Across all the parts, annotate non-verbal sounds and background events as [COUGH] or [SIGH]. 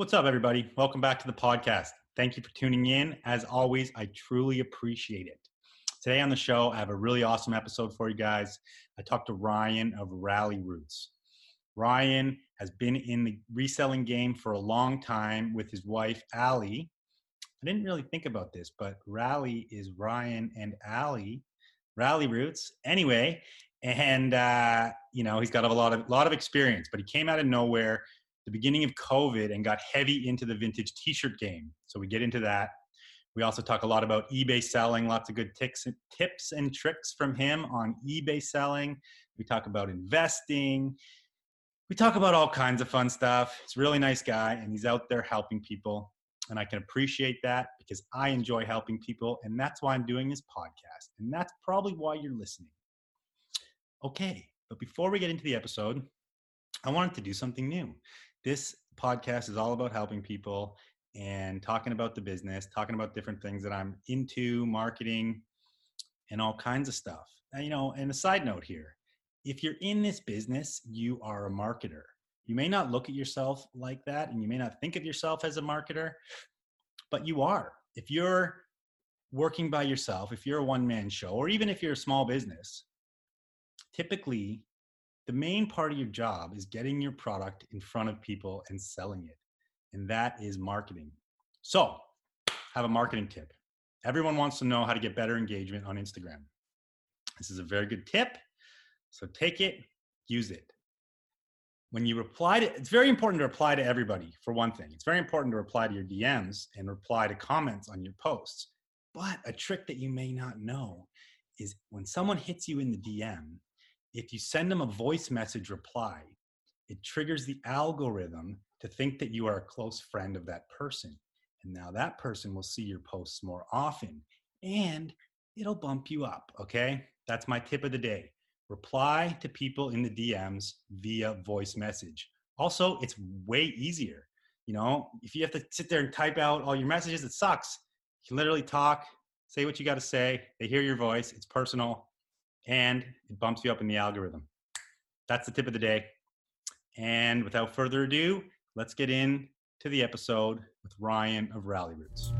What's up, everybody? Welcome back to the podcast. Thank you for tuning in. As always, I truly appreciate it. Today on the show, I have a really awesome episode for you guys. I talked to Ryan of Rally Roots. Ryan has been in the reselling game for a long time with his wife, Allie. I didn't really think about this, but Rally is Ryan and Allie, Rally Roots. Anyway, and uh, you know he's got a lot of lot of experience, but he came out of nowhere the beginning of COVID and got heavy into the vintage T-shirt game. So we get into that. We also talk a lot about eBay selling, lots of good tips, tips and tricks from him on eBay selling. We talk about investing. We talk about all kinds of fun stuff. He's a really nice guy and he's out there helping people. And I can appreciate that because I enjoy helping people. And that's why I'm doing this podcast. And that's probably why you're listening. Okay, but before we get into the episode, I wanted to do something new. This podcast is all about helping people and talking about the business, talking about different things that I'm into, marketing, and all kinds of stuff. And, you know, and a side note here if you're in this business, you are a marketer. You may not look at yourself like that, and you may not think of yourself as a marketer, but you are. If you're working by yourself, if you're a one man show, or even if you're a small business, typically the main part of your job is getting your product in front of people and selling it. And that is marketing. So, have a marketing tip. Everyone wants to know how to get better engagement on Instagram. This is a very good tip. So, take it, use it. When you reply to, it's very important to reply to everybody, for one thing. It's very important to reply to your DMs and reply to comments on your posts. But a trick that you may not know is when someone hits you in the DM, if you send them a voice message reply, it triggers the algorithm to think that you are a close friend of that person. And now that person will see your posts more often and it'll bump you up. Okay. That's my tip of the day. Reply to people in the DMs via voice message. Also, it's way easier. You know, if you have to sit there and type out all your messages, it sucks. You can literally talk, say what you got to say. They hear your voice. It's personal and it bumps you up in the algorithm. That's the tip of the day. And without further ado, let's get in to the episode with Ryan of Rally Roots.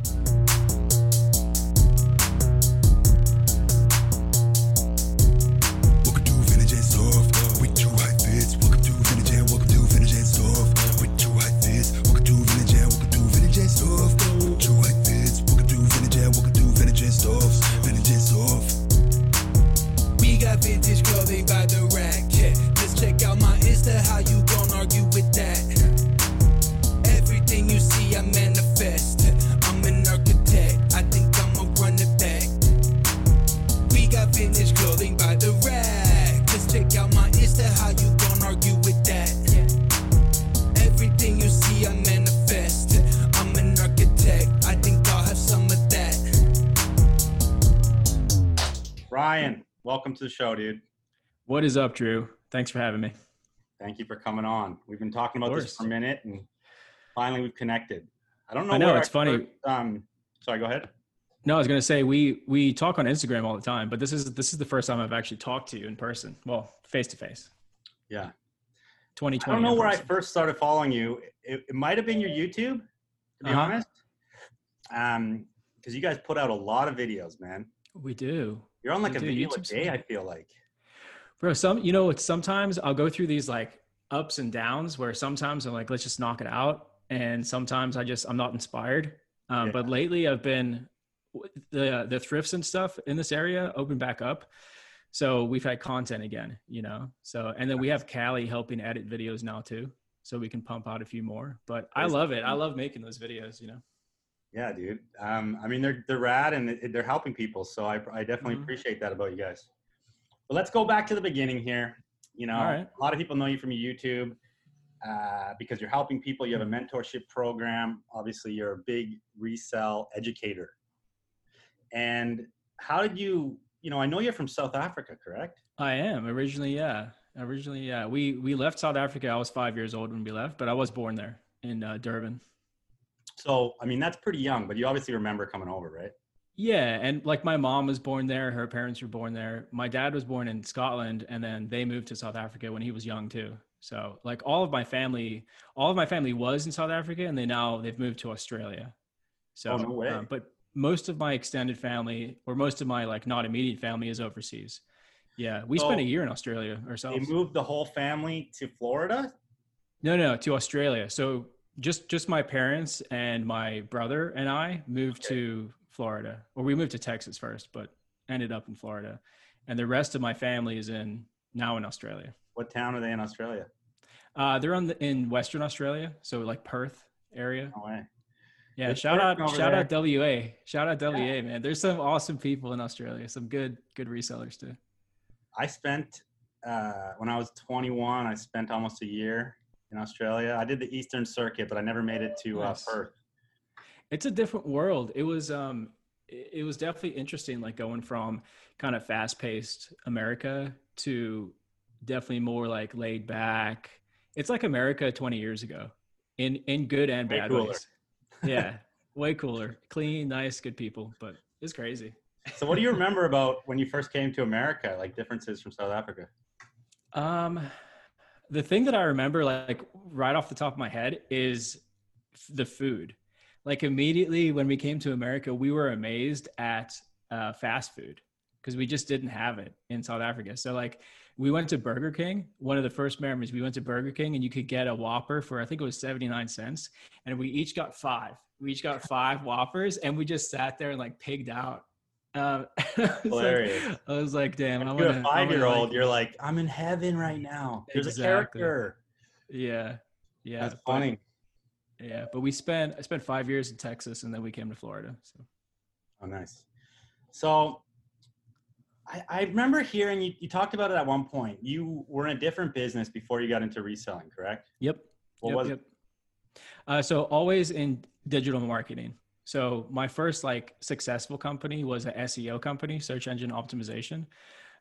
Welcome to the show, dude. What is up, Drew? Thanks for having me. Thank you for coming on. We've been talking about this for a minute, and finally we've connected. I don't know. I know it's funny. First, um, sorry, go ahead. No, I was gonna say we we talk on Instagram all the time, but this is this is the first time I've actually talked to you in person. Well, face to face. Yeah. 2020. I don't know where I first started following you. It, it might have been your YouTube, to be uh-huh. honest. Um, because you guys put out a lot of videos, man. We do. You're on like a video YouTube a day, I feel like. Bro, some you know, it's sometimes I'll go through these like ups and downs where sometimes I'm like, let's just knock it out. And sometimes I just I'm not inspired. Um, yeah. but lately I've been the the thrifts and stuff in this area open back up. So we've had content again, you know. So and then we have Callie helping edit videos now too. So we can pump out a few more. But I love it. I love making those videos, you know. Yeah, dude. Um, I mean, they're they're rad and they're helping people. So I I definitely mm-hmm. appreciate that about you guys. But let's go back to the beginning here. You know, right. a lot of people know you from YouTube uh, because you're helping people. You have a mentorship program. Obviously, you're a big resell educator. And how did you? You know, I know you're from South Africa, correct? I am originally. Yeah, originally. Yeah, we we left South Africa. I was five years old when we left, but I was born there in uh, Durban. So, I mean, that's pretty young, but you obviously remember coming over, right? Yeah, and like my mom was born there, her parents were born there. My dad was born in Scotland, and then they moved to South Africa when he was young too. So like all of my family, all of my family was in South Africa, and they now they've moved to Australia. So, oh, no way. Um, but most of my extended family, or most of my like not immediate family, is overseas. Yeah, we so spent a year in Australia ourselves. They moved the whole family to Florida. No, no, to Australia. So just just my parents and my brother and I moved okay. to Florida, or we moved to Texas first, but ended up in Florida, and the rest of my family is in now in Australia. What town are they in Australia? Uh, they're on the, in Western Australia, so like Perth area. No way. Yeah, shout out, shout there. out WA, shout out WA, yeah. man. There's some awesome people in Australia, some good, good resellers too. I spent uh, when I was 21. I spent almost a year in Australia. I did the Eastern Circuit, but I never made it to uh, nice. uh, Perth. It's a different world. It was um, it was definitely interesting, like going from kind of fast paced America to definitely more like laid back. It's like America 20 years ago, in in good and bad ways. Yeah, way cooler, clean, nice, good people. But it's crazy. So, what do you remember about when you first came to America? Like differences from South Africa? Um, the thing that I remember, like right off the top of my head, is the food. Like immediately when we came to America, we were amazed at uh, fast food because we just didn't have it in South Africa. So like we went to Burger King. One of the first memories, we went to Burger King and you could get a Whopper for I think it was 79 cents. And we each got five. We each got five Whoppers and we just sat there and like pigged out. [LAUGHS] Um, Hilarious. Like, I was like, damn, I'm a five year old. Like, you're like, I'm in heaven right now. There's exactly. a character. Yeah. Yeah. That's funny. yeah. But we spent, I spent five years in Texas and then we came to Florida. So. Oh, nice. So I, I remember hearing you, you talked about it at one point. You were in a different business before you got into reselling, correct? Yep. What yep, was yep. it? Uh, so always in digital marketing. So my first like successful company was a SEO company, search engine optimization.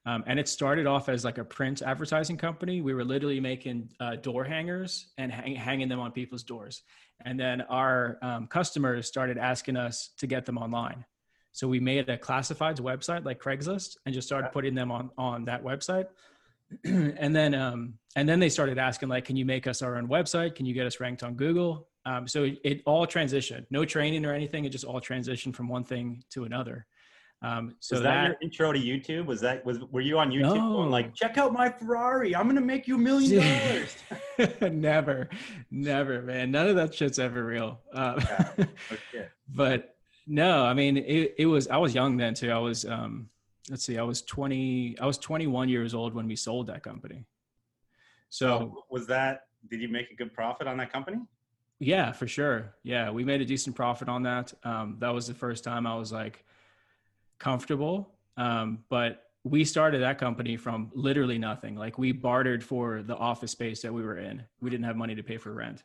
Um, and it started off as like a print advertising company. We were literally making uh, door hangers and hang- hanging them on people's doors. And then our um, customers started asking us to get them online. So we made a classifieds website like Craigslist and just started putting them on on that website. [CLEARS THROAT] and then um, and then they started asking like, can you make us our own website? Can you get us ranked on Google? Um, so it, it, all transitioned, no training or anything. It just all transitioned from one thing to another. Um, so was that, that, your intro to YouTube? Was that was were you on YouTube no. going like, check out my Ferrari? I'm gonna make you a million [LAUGHS] dollars. [LAUGHS] never, never, man. None of that shit's ever real. Uh, yeah. [LAUGHS] okay. But no, I mean it, it was I was young then too. I was um let's see, I was 20 I was 21 years old when we sold that company. So, so was that did you make a good profit on that company? Yeah, for sure. Yeah, we made a decent profit on that. Um, that was the first time I was like comfortable. Um, but we started that company from literally nothing. Like we bartered for the office space that we were in. We didn't have money to pay for rent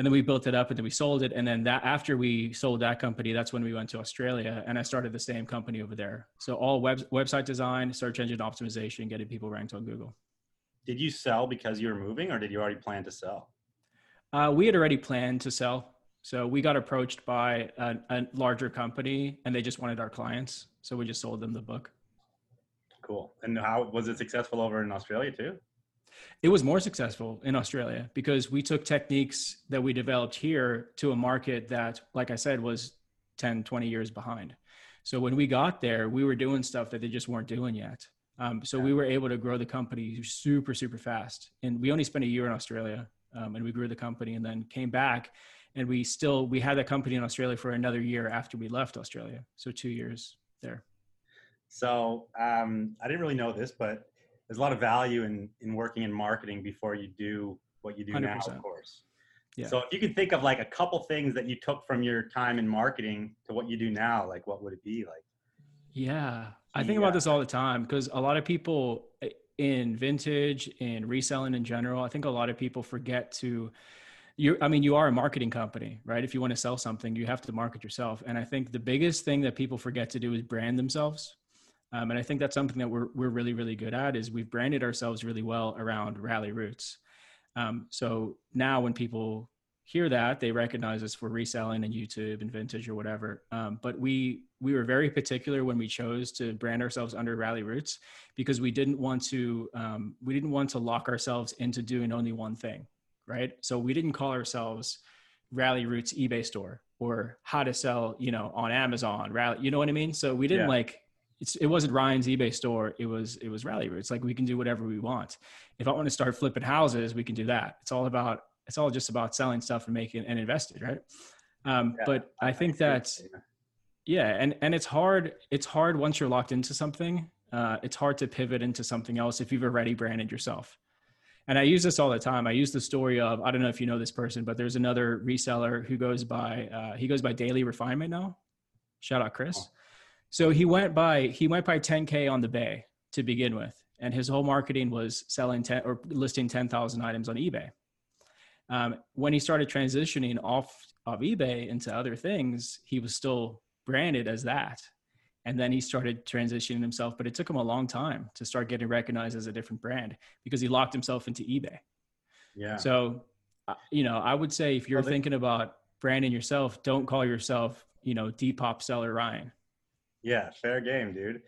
and then we built it up and then we sold it and then that after we sold that company that's when we went to australia and i started the same company over there so all web, website design search engine optimization getting people ranked on google did you sell because you were moving or did you already plan to sell uh, we had already planned to sell so we got approached by a, a larger company and they just wanted our clients so we just sold them the book cool and how was it successful over in australia too it was more successful in Australia because we took techniques that we developed here to a market that, like I said, was 10, 20 years behind. So when we got there, we were doing stuff that they just weren't doing yet. Um, so yeah. we were able to grow the company super, super fast. And we only spent a year in Australia um, and we grew the company and then came back and we still, we had that company in Australia for another year after we left Australia. So two years there. So um, I didn't really know this, but there's a lot of value in in working in marketing before you do what you do 100%. now, of course. Yeah. So if you could think of like a couple things that you took from your time in marketing to what you do now, like what would it be like? Yeah, I think yeah. about this all the time because a lot of people eh, in vintage and reselling in general, I think a lot of people forget to you I mean you are a marketing company, right? If you want to sell something, you have to market yourself. And I think the biggest thing that people forget to do is brand themselves. Um, and I think that's something that we're, we're really, really good at is we've branded ourselves really well around rally roots. Um, so now when people hear that they recognize us for reselling and youtube and vintage or whatever um, but we we were very particular when we chose to brand ourselves under rally roots because we didn't want to um, we didn't want to lock ourselves into doing only one thing right so we didn't call ourselves rally roots ebay store or how to sell you know on amazon rally you know what i mean so we didn't yeah. like it's, it wasn't Ryan's eBay store. It was it was Rally Roots. Like we can do whatever we want. If I want to start flipping houses, we can do that. It's all about it's all just about selling stuff and making and invested, right? Um, yeah, but I think that yeah, and and it's hard. It's hard once you're locked into something. Uh, it's hard to pivot into something else if you've already branded yourself. And I use this all the time. I use the story of I don't know if you know this person, but there's another reseller who goes by uh, he goes by Daily Refinement now. Shout out Chris. So he went by he went by 10k on the bay to begin with, and his whole marketing was selling 10 or listing 10,000 items on eBay. Um, when he started transitioning off of eBay into other things, he was still branded as that. And then he started transitioning himself, but it took him a long time to start getting recognized as a different brand because he locked himself into eBay. Yeah. So, uh, you know, I would say if you're thinking about branding yourself, don't call yourself, you know, Depop seller Ryan. Yeah, fair game, dude.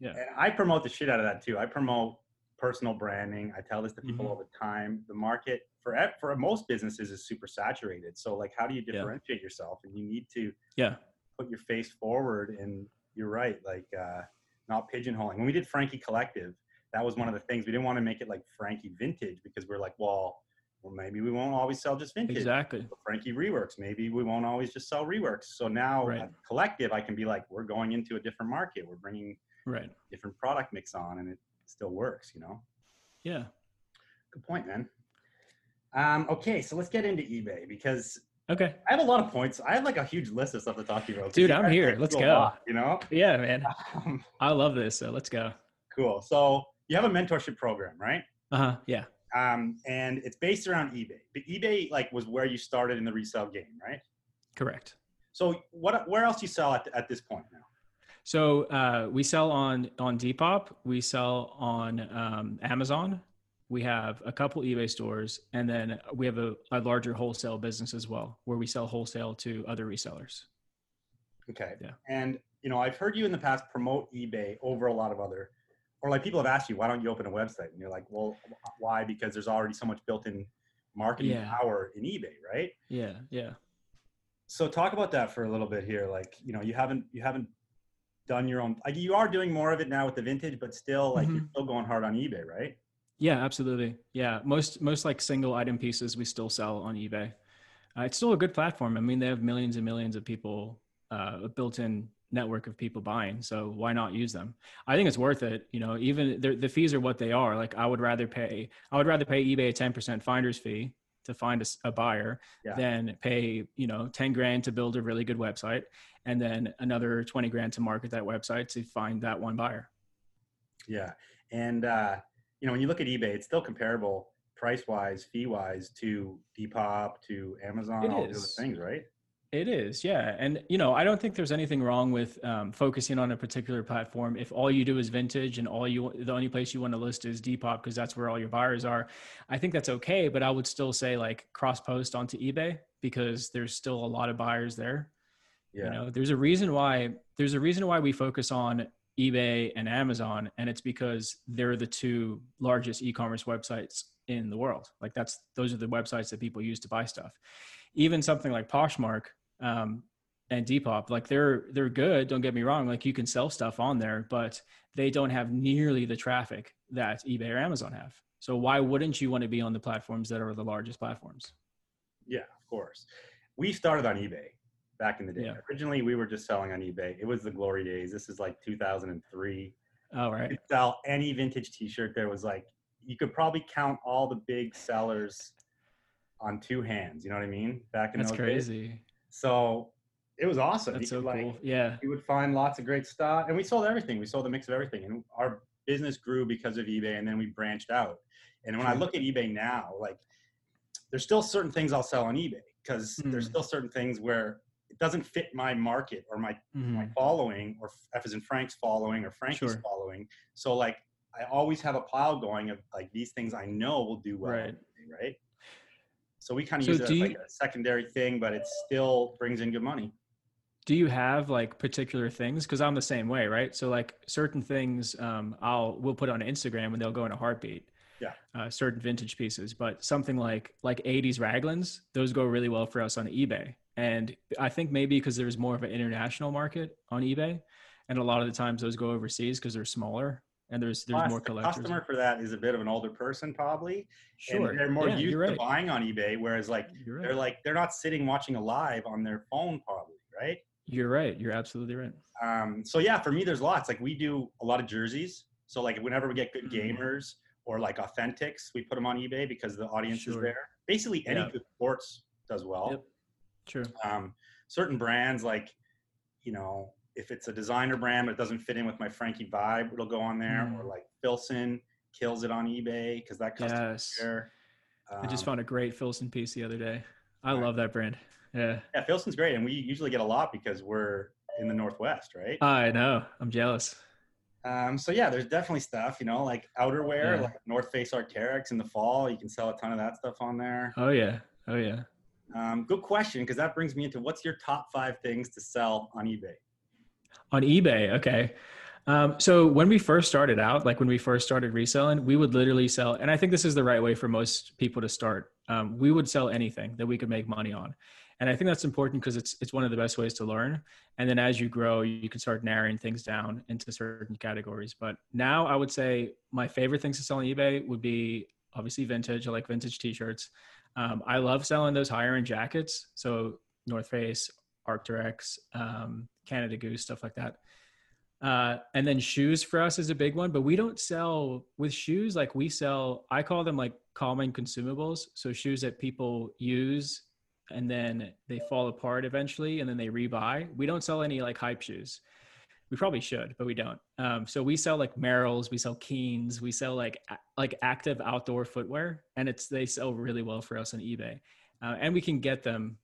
Yeah. And I promote the shit out of that too. I promote personal branding. I tell this to people mm-hmm. all the time. The market for for most businesses is super saturated. So like, how do you differentiate yeah. yourself? And you need to yeah put your face forward. And you're right, like uh, not pigeonholing. When we did Frankie Collective, that was one of the things we didn't want to make it like Frankie Vintage because we're like, well, well, maybe we won't always sell just vintage. Exactly. Frankie reworks. Maybe we won't always just sell reworks. So now, right. collective, I can be like, we're going into a different market. We're bringing right different product mix on, and it still works. You know. Yeah. Good point, man. Um, okay, so let's get into eBay because okay, I have a lot of points. I have like a huge list of stuff to talk to you about. Dude, I'm here. Let's go. Lot, you know? Yeah, man. Um, I love this. So let's go. Cool. So you have a mentorship program, right? Uh huh. Yeah um, and it's based around eBay. But eBay like was where you started in the resale game, right? Correct. So what? Where else do you sell at, at this point now? So uh, we sell on on Depop. We sell on um, Amazon. We have a couple eBay stores, and then we have a, a larger wholesale business as well, where we sell wholesale to other resellers. Okay. Yeah. And you know, I've heard you in the past promote eBay over a lot of other or like people have asked you, why don't you open a website? And you're like, well, why? Because there's already so much built-in marketing yeah. power in eBay, right? Yeah, yeah. So talk about that for a little bit here. Like, you know, you haven't you haven't done your own. Like, you are doing more of it now with the vintage, but still, like, mm-hmm. you're still going hard on eBay, right? Yeah, absolutely. Yeah, most most like single item pieces we still sell on eBay. Uh, it's still a good platform. I mean, they have millions and millions of people uh, built in network of people buying so why not use them i think it's worth it you know even the fees are what they are like i would rather pay i would rather pay ebay a 10% finder's fee to find a, a buyer yeah. than pay you know 10 grand to build a really good website and then another 20 grand to market that website to find that one buyer yeah and uh, you know when you look at ebay it's still comparable price wise fee wise to depop to amazon it all is. those things right it is, yeah. And, you know, I don't think there's anything wrong with um, focusing on a particular platform. If all you do is vintage and all you, the only place you want to list is Depop because that's where all your buyers are, I think that's okay. But I would still say like cross post onto eBay because there's still a lot of buyers there. Yeah. You know, there's a reason why, there's a reason why we focus on eBay and Amazon. And it's because they're the two largest e commerce websites in the world. Like that's, those are the websites that people use to buy stuff even something like Poshmark, um, and Depop, like they're they're good. Don't get me wrong. Like you can sell stuff on there, but they don't have nearly the traffic that eBay or Amazon have. So why wouldn't you want to be on the platforms that are the largest platforms? Yeah, of course. We started on eBay back in the day. Yeah. Originally, we were just selling on eBay. It was the glory days. This is like 2003. Oh, right. You could sell any vintage T-shirt. There was like you could probably count all the big sellers on two hands. You know what I mean? Back in that's those crazy. Days. So it was awesome. That's so like, cool. Yeah. You would find lots of great stuff. And we sold everything. We sold a mix of everything. And our business grew because of eBay. And then we branched out. And when I look at eBay now, like there's still certain things I'll sell on eBay because mm. there's still certain things where it doesn't fit my market or my mm. my following or F is in Frank's following or Frankie's sure. following. So like I always have a pile going of like these things I know will do well. Right. right. So we kind of so use it as you, like a secondary thing, but it still brings in good money. Do you have like particular things? Because I'm the same way, right? So like certain things, um, I'll we'll put on Instagram and they'll go in a heartbeat. Yeah. Uh, certain vintage pieces, but something like like 80s Raglans, those go really well for us on eBay. And I think maybe because there's more of an international market on eBay, and a lot of the times those go overseas because they're smaller and there's there's Plus, more collectors. The customer for that is a bit of an older person, probably. Sure, and they're more yeah, used right. to buying on eBay, whereas like right. they're like they're not sitting watching a live on their phone, probably, right? You're right. You're absolutely right. Um, so yeah, for me, there's lots. Like we do a lot of jerseys. So like whenever we get good mm-hmm. gamers or like authentics, we put them on eBay because the audience sure. is there. Basically, any yeah. good sports does well. Yep. True. Um, certain brands like, you know, if it's a designer brand but it doesn't fit in with my Frankie vibe, it'll go on there. Mm. Or like Filson kills it on eBay because that customer yes. there. Um, I just um, found a great Filson piece the other day. I right. love that brand. Yeah. Yeah, Filson's great, and we usually get a lot because we're in the Northwest, right? I know. I'm jealous. Um, so yeah, there's definitely stuff, you know, like outerwear, yeah. like North Face Arc'teryx in the fall. You can sell a ton of that stuff on there. Oh yeah. Oh yeah. Um, good question, because that brings me into what's your top five things to sell on eBay? On eBay, okay. Um, so when we first started out, like when we first started reselling, we would literally sell, and I think this is the right way for most people to start. Um, we would sell anything that we could make money on, and I think that's important because it's it's one of the best ways to learn. And then as you grow, you can start narrowing things down into certain categories. But now I would say my favorite things to sell on eBay would be obviously vintage. I like vintage T-shirts. Um, I love selling those higher end jackets. So North Face, Arc'teryx, um, Canada Goose, stuff like that. Uh, and then shoes for us is a big one, but we don't sell with shoes. Like we sell, I call them like common consumables. So shoes that people use and then they fall apart eventually and then they rebuy. We don't sell any like hype shoes we probably should, but we don't. Um, so we sell like Merrells, we sell Keens, we sell like like active outdoor footwear, and it's they sell really well for us on eBay, uh, and we can get them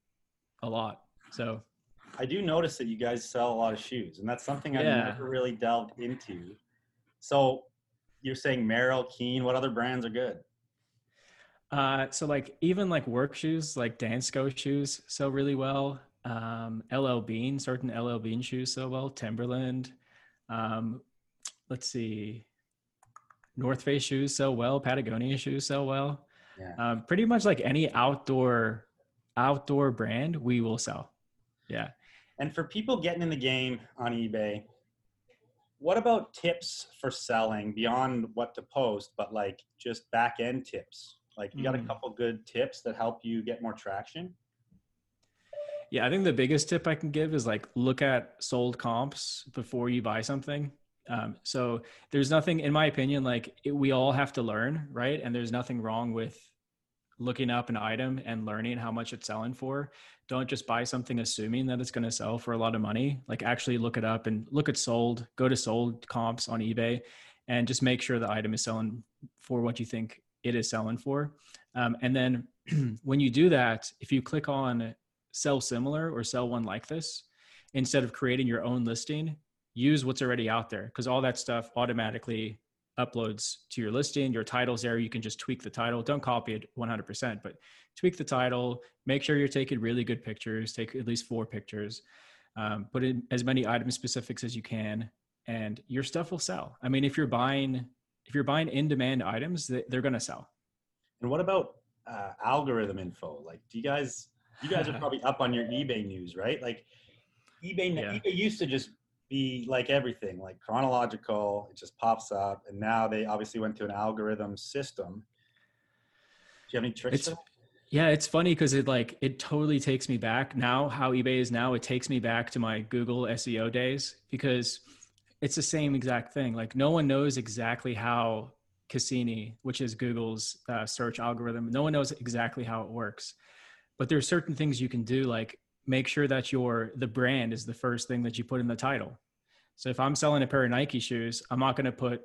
a lot. So I do notice that you guys sell a lot of shoes, and that's something I've yeah. never really delved into. So you're saying Merrell, Keen, what other brands are good? Uh, so like even like work shoes, like Dansko shoes sell really well um, LL Bean, certain LL Bean shoes so well, Timberland. Um, let's see, North Face shoes so well, Patagonia shoes so well. Yeah. Um, pretty much like any outdoor outdoor brand, we will sell. Yeah. And for people getting in the game on eBay, what about tips for selling beyond what to post, but like just back end tips? Like you got mm. a couple good tips that help you get more traction? Yeah, I think the biggest tip I can give is like look at sold comps before you buy something. Um, so there's nothing, in my opinion, like it, we all have to learn, right? And there's nothing wrong with looking up an item and learning how much it's selling for. Don't just buy something assuming that it's going to sell for a lot of money. Like actually look it up and look at sold, go to sold comps on eBay and just make sure the item is selling for what you think it is selling for. Um, and then [CLEARS THROAT] when you do that, if you click on sell similar or sell one like this instead of creating your own listing use what's already out there because all that stuff automatically uploads to your listing. Your titles there. You can just tweak the title. Don't copy it 100% but tweak the title. Make sure you're taking really good pictures. Take at least four pictures. Um, put in as many item specifics as you can and your stuff will sell. I mean if you're buying if you're buying in demand items they're going to sell. And what about uh, algorithm info? Like do you guys you guys are probably up on your eBay news, right? Like eBay, yeah. eBay used to just be like everything, like chronological. It just pops up, and now they obviously went to an algorithm system. Do you have any tricks? It's, yeah, it's funny because it like it totally takes me back now. How eBay is now, it takes me back to my Google SEO days because it's the same exact thing. Like no one knows exactly how Cassini, which is Google's uh, search algorithm, no one knows exactly how it works but there's certain things you can do like make sure that your the brand is the first thing that you put in the title. So if i'm selling a pair of nike shoes i'm not going to put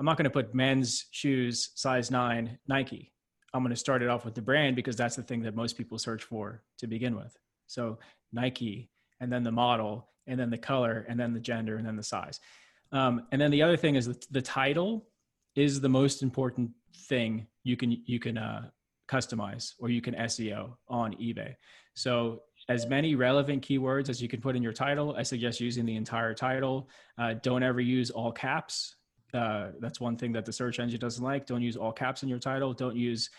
i'm not going to put men's shoes size 9 nike. I'm going to start it off with the brand because that's the thing that most people search for to begin with. So nike and then the model and then the color and then the gender and then the size. Um, and then the other thing is the, the title is the most important thing you can you can uh, customize or you can SEO on eBay. So as many relevant keywords as you can put in your title. I suggest using the entire title. Uh, don't ever use all caps. Uh, that's one thing that the search engine doesn't like. Don't use all caps in your title. Don't use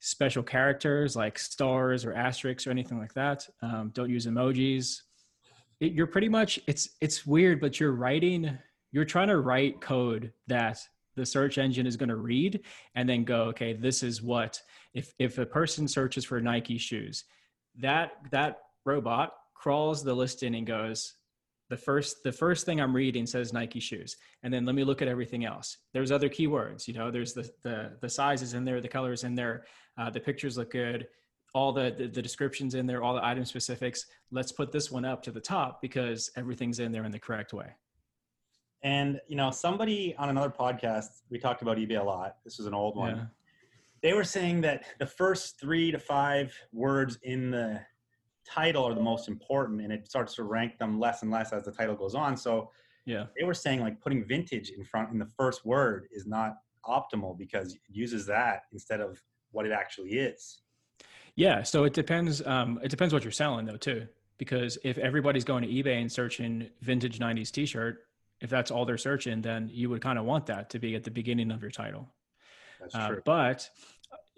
special characters like stars or asterisks or anything like that. Um, don't use emojis. It, you're pretty much it's it's weird, but you're writing. You're trying to write code that the search engine is going to read and then go, okay, this is what if if a person searches for Nike shoes, that that robot crawls the listing and goes, the first the first thing i'm reading says nike shoes and then let me look at everything else. There's other keywords you know there's the the, the sizes in there the colors in there uh, the pictures look good all the, the, the descriptions in there all the item specifics. Let's put this one up to the top because everything's in there in the correct way and you know somebody on another podcast we talked about ebay a lot. This was an old one. Yeah. they were saying that the first three to five words in the title are the most important and it starts to rank them less and less as the title goes on. So yeah. they were saying like putting vintage in front in the first word is not optimal because it uses that instead of what it actually is. Yeah so it depends um, it depends what you're selling though too because if everybody's going to ebay and searching vintage 90s t-shirt if that's all they're searching then you would kind of want that to be at the beginning of your title. That's uh, true. Uh, but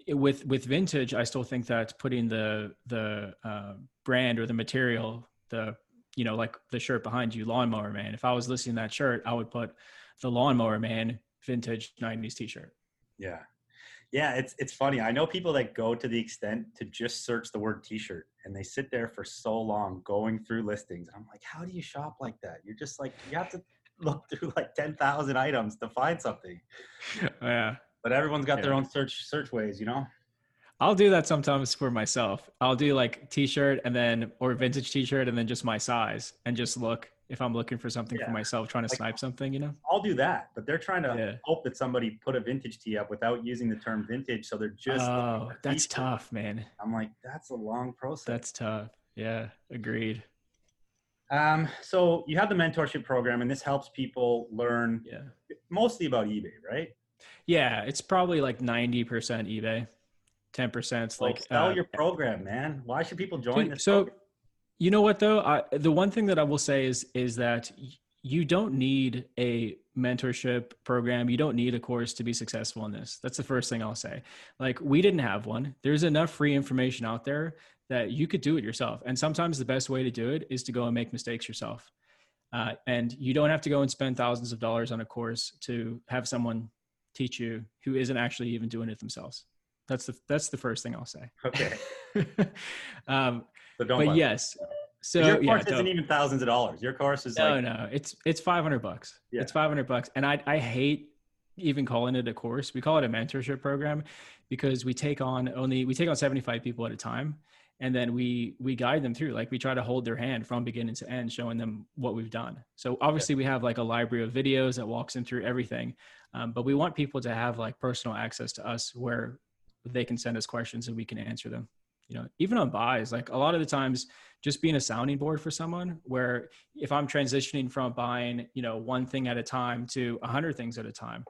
with with vintage i still think that putting the the uh, brand or the material the you know like the shirt behind you lawnmower man if i was listing that shirt i would put the lawnmower man vintage 90s t-shirt. Yeah. Yeah it's it's funny. I know people that go to the extent to just search the word t-shirt and they sit there for so long going through listings i'm like how do you shop like that? You're just like you have to [LAUGHS] look through like 10,000 items to find something yeah but everyone's got yeah. their own search search ways, you know. I'll do that sometimes for myself. I'll do like t-shirt and then or vintage t-shirt and then just my size and just look if I'm looking for something yeah. for myself, trying to like, snipe something, you know. I'll do that, but they're trying to yeah. hope that somebody put a vintage tee up without using the term vintage, so they're just. Oh, that's tough, man. I'm like, that's a long process. That's tough. Yeah, agreed. Um, so you have the mentorship program, and this helps people learn yeah. mostly about eBay, right? Yeah, it's probably like 90% eBay. 10% like sell uh, your program, man. Why should people join this? So program? you know what though? I, the one thing that I will say is is that you don't need a mentorship program. You don't need a course to be successful in this. That's the first thing I'll say. Like we didn't have one. There's enough free information out there that you could do it yourself. And sometimes the best way to do it is to go and make mistakes yourself. Uh, and you don't have to go and spend thousands of dollars on a course to have someone teach you who isn't actually even doing it themselves. That's the that's the first thing I'll say. Okay. [LAUGHS] um, so but yes. So your course yeah, isn't even thousands of dollars. Your course is no, like no. It's it's five hundred bucks. Yeah. It's five hundred bucks, and I I hate even calling it a course. We call it a mentorship program because we take on only we take on seventy five people at a time, and then we we guide them through like we try to hold their hand from beginning to end showing them what we've done so obviously yeah. we have like a library of videos that walks them through everything um, but we want people to have like personal access to us where they can send us questions and we can answer them you know even on buys like a lot of the times just being a sounding board for someone where if i'm transitioning from buying you know one thing at a time to a hundred things at a time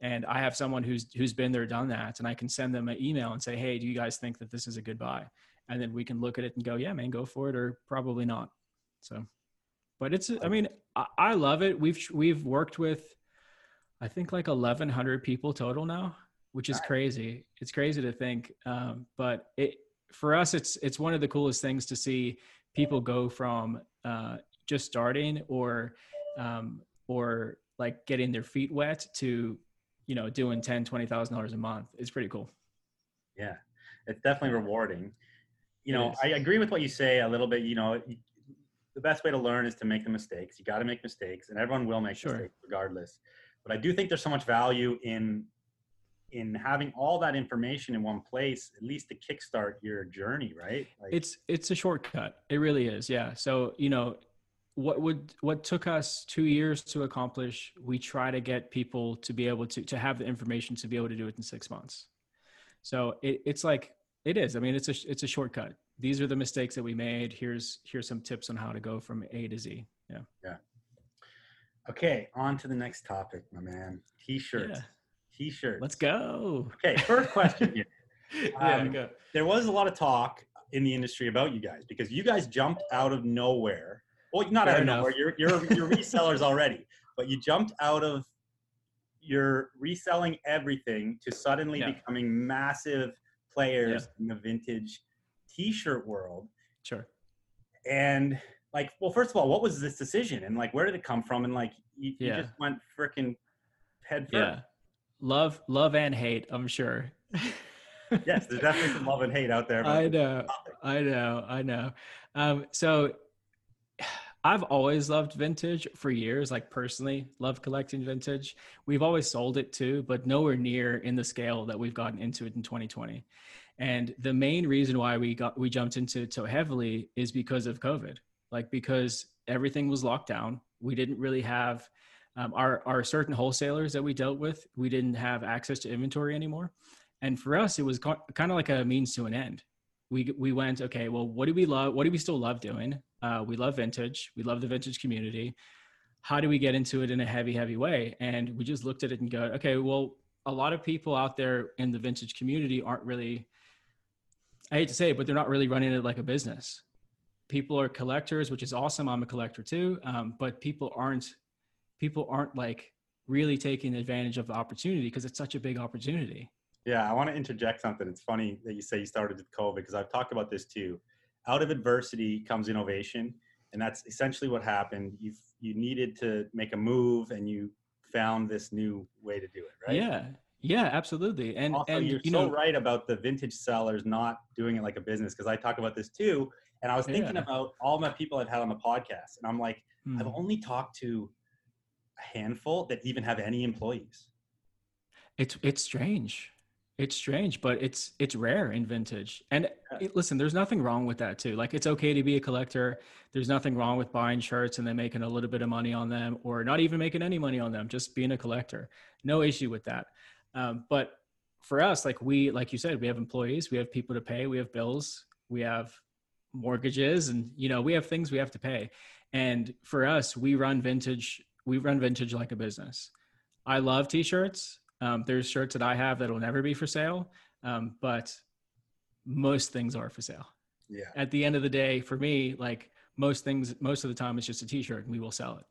and i have someone who's who's been there done that and i can send them an email and say hey do you guys think that this is a good buy and then we can look at it and go, yeah, man, go for it, or probably not. So, but it's, I mean, I, I love it. We've we've worked with, I think like eleven hundred people total now, which is crazy. It's crazy to think, um, but it for us, it's it's one of the coolest things to see people go from uh, just starting or um, or like getting their feet wet to you know doing ten twenty thousand dollars a month. It's pretty cool. Yeah, it's definitely rewarding you know, I agree with what you say a little bit. You know, the best way to learn is to make the mistakes. You got to make mistakes, and everyone will make sure. mistakes regardless. But I do think there's so much value in in having all that information in one place, at least to kickstart your journey, right? Like, it's it's a shortcut. It really is. Yeah. So you know, what would what took us two years to accomplish, we try to get people to be able to to have the information to be able to do it in six months. So it, it's like it is. I mean, it's a it's a shortcut. These are the mistakes that we made. Here's here's some tips on how to go from A to Z. Yeah. Yeah. Okay, on to the next topic, my man. T-shirts. Yeah. T-shirts. Let's go. Okay, first question here. [LAUGHS] Um, yeah, there was a lot of talk in the industry about you guys because you guys jumped out of nowhere. Well, not Fair out of enough. nowhere. You're you're, you're resellers [LAUGHS] already, but you jumped out of you're reselling everything to suddenly yeah. becoming massive players yeah. in the vintage t-shirt world. Sure. And like, well, first of all, what was this decision, and like, where did it come from? And like, you, you just went freaking head first. Yeah. Love, love and hate. I'm sure. [LAUGHS] yes, there's definitely some love and hate out there. I know, I know, I know. Um, so [SIGHS] I've always loved vintage for years, like personally, love collecting vintage. We've always sold it too, but nowhere near in the scale that we've gotten into it in 2020. And the main reason why we got we jumped into it so heavily is because of COVID. Like because everything was locked down. We didn't really have um, our our certain wholesalers that we dealt with. We didn't have access to inventory anymore, and for us, it was kind of like a means to an end. We we went okay. Well, what do we love? What do we still love doing? Uh, we love vintage. We love the vintage community. How do we get into it in a heavy, heavy way? And we just looked at it and go, okay, well, a lot of people out there in the vintage community aren't really, I hate to say it, but they're not really running it like a business. People are collectors, which is awesome. I'm a collector too. Um, but people aren't, people aren't like really taking advantage of the opportunity because it's such a big opportunity. Yeah, I want to interject something. It's funny that you say you started with COVID because I've talked about this too out of adversity comes innovation and that's essentially what happened you you needed to make a move and you found this new way to do it right yeah yeah absolutely and also, and you're you so know, right about the vintage sellers not doing it like a business because i talk about this too and i was thinking yeah. about all my people i've had on the podcast and i'm like hmm. i've only talked to a handful that even have any employees it's it's strange it's strange, but it's it's rare in vintage. And it, listen, there's nothing wrong with that too. Like it's okay to be a collector. There's nothing wrong with buying shirts and then making a little bit of money on them, or not even making any money on them. Just being a collector, no issue with that. Um, but for us, like we, like you said, we have employees, we have people to pay, we have bills, we have mortgages, and you know we have things we have to pay. And for us, we run vintage. We run vintage like a business. I love t-shirts. Um, there's shirts that I have that will never be for sale, um, but most things are for sale. Yeah. At the end of the day, for me, like most things, most of the time, it's just a T-shirt, and we will sell it.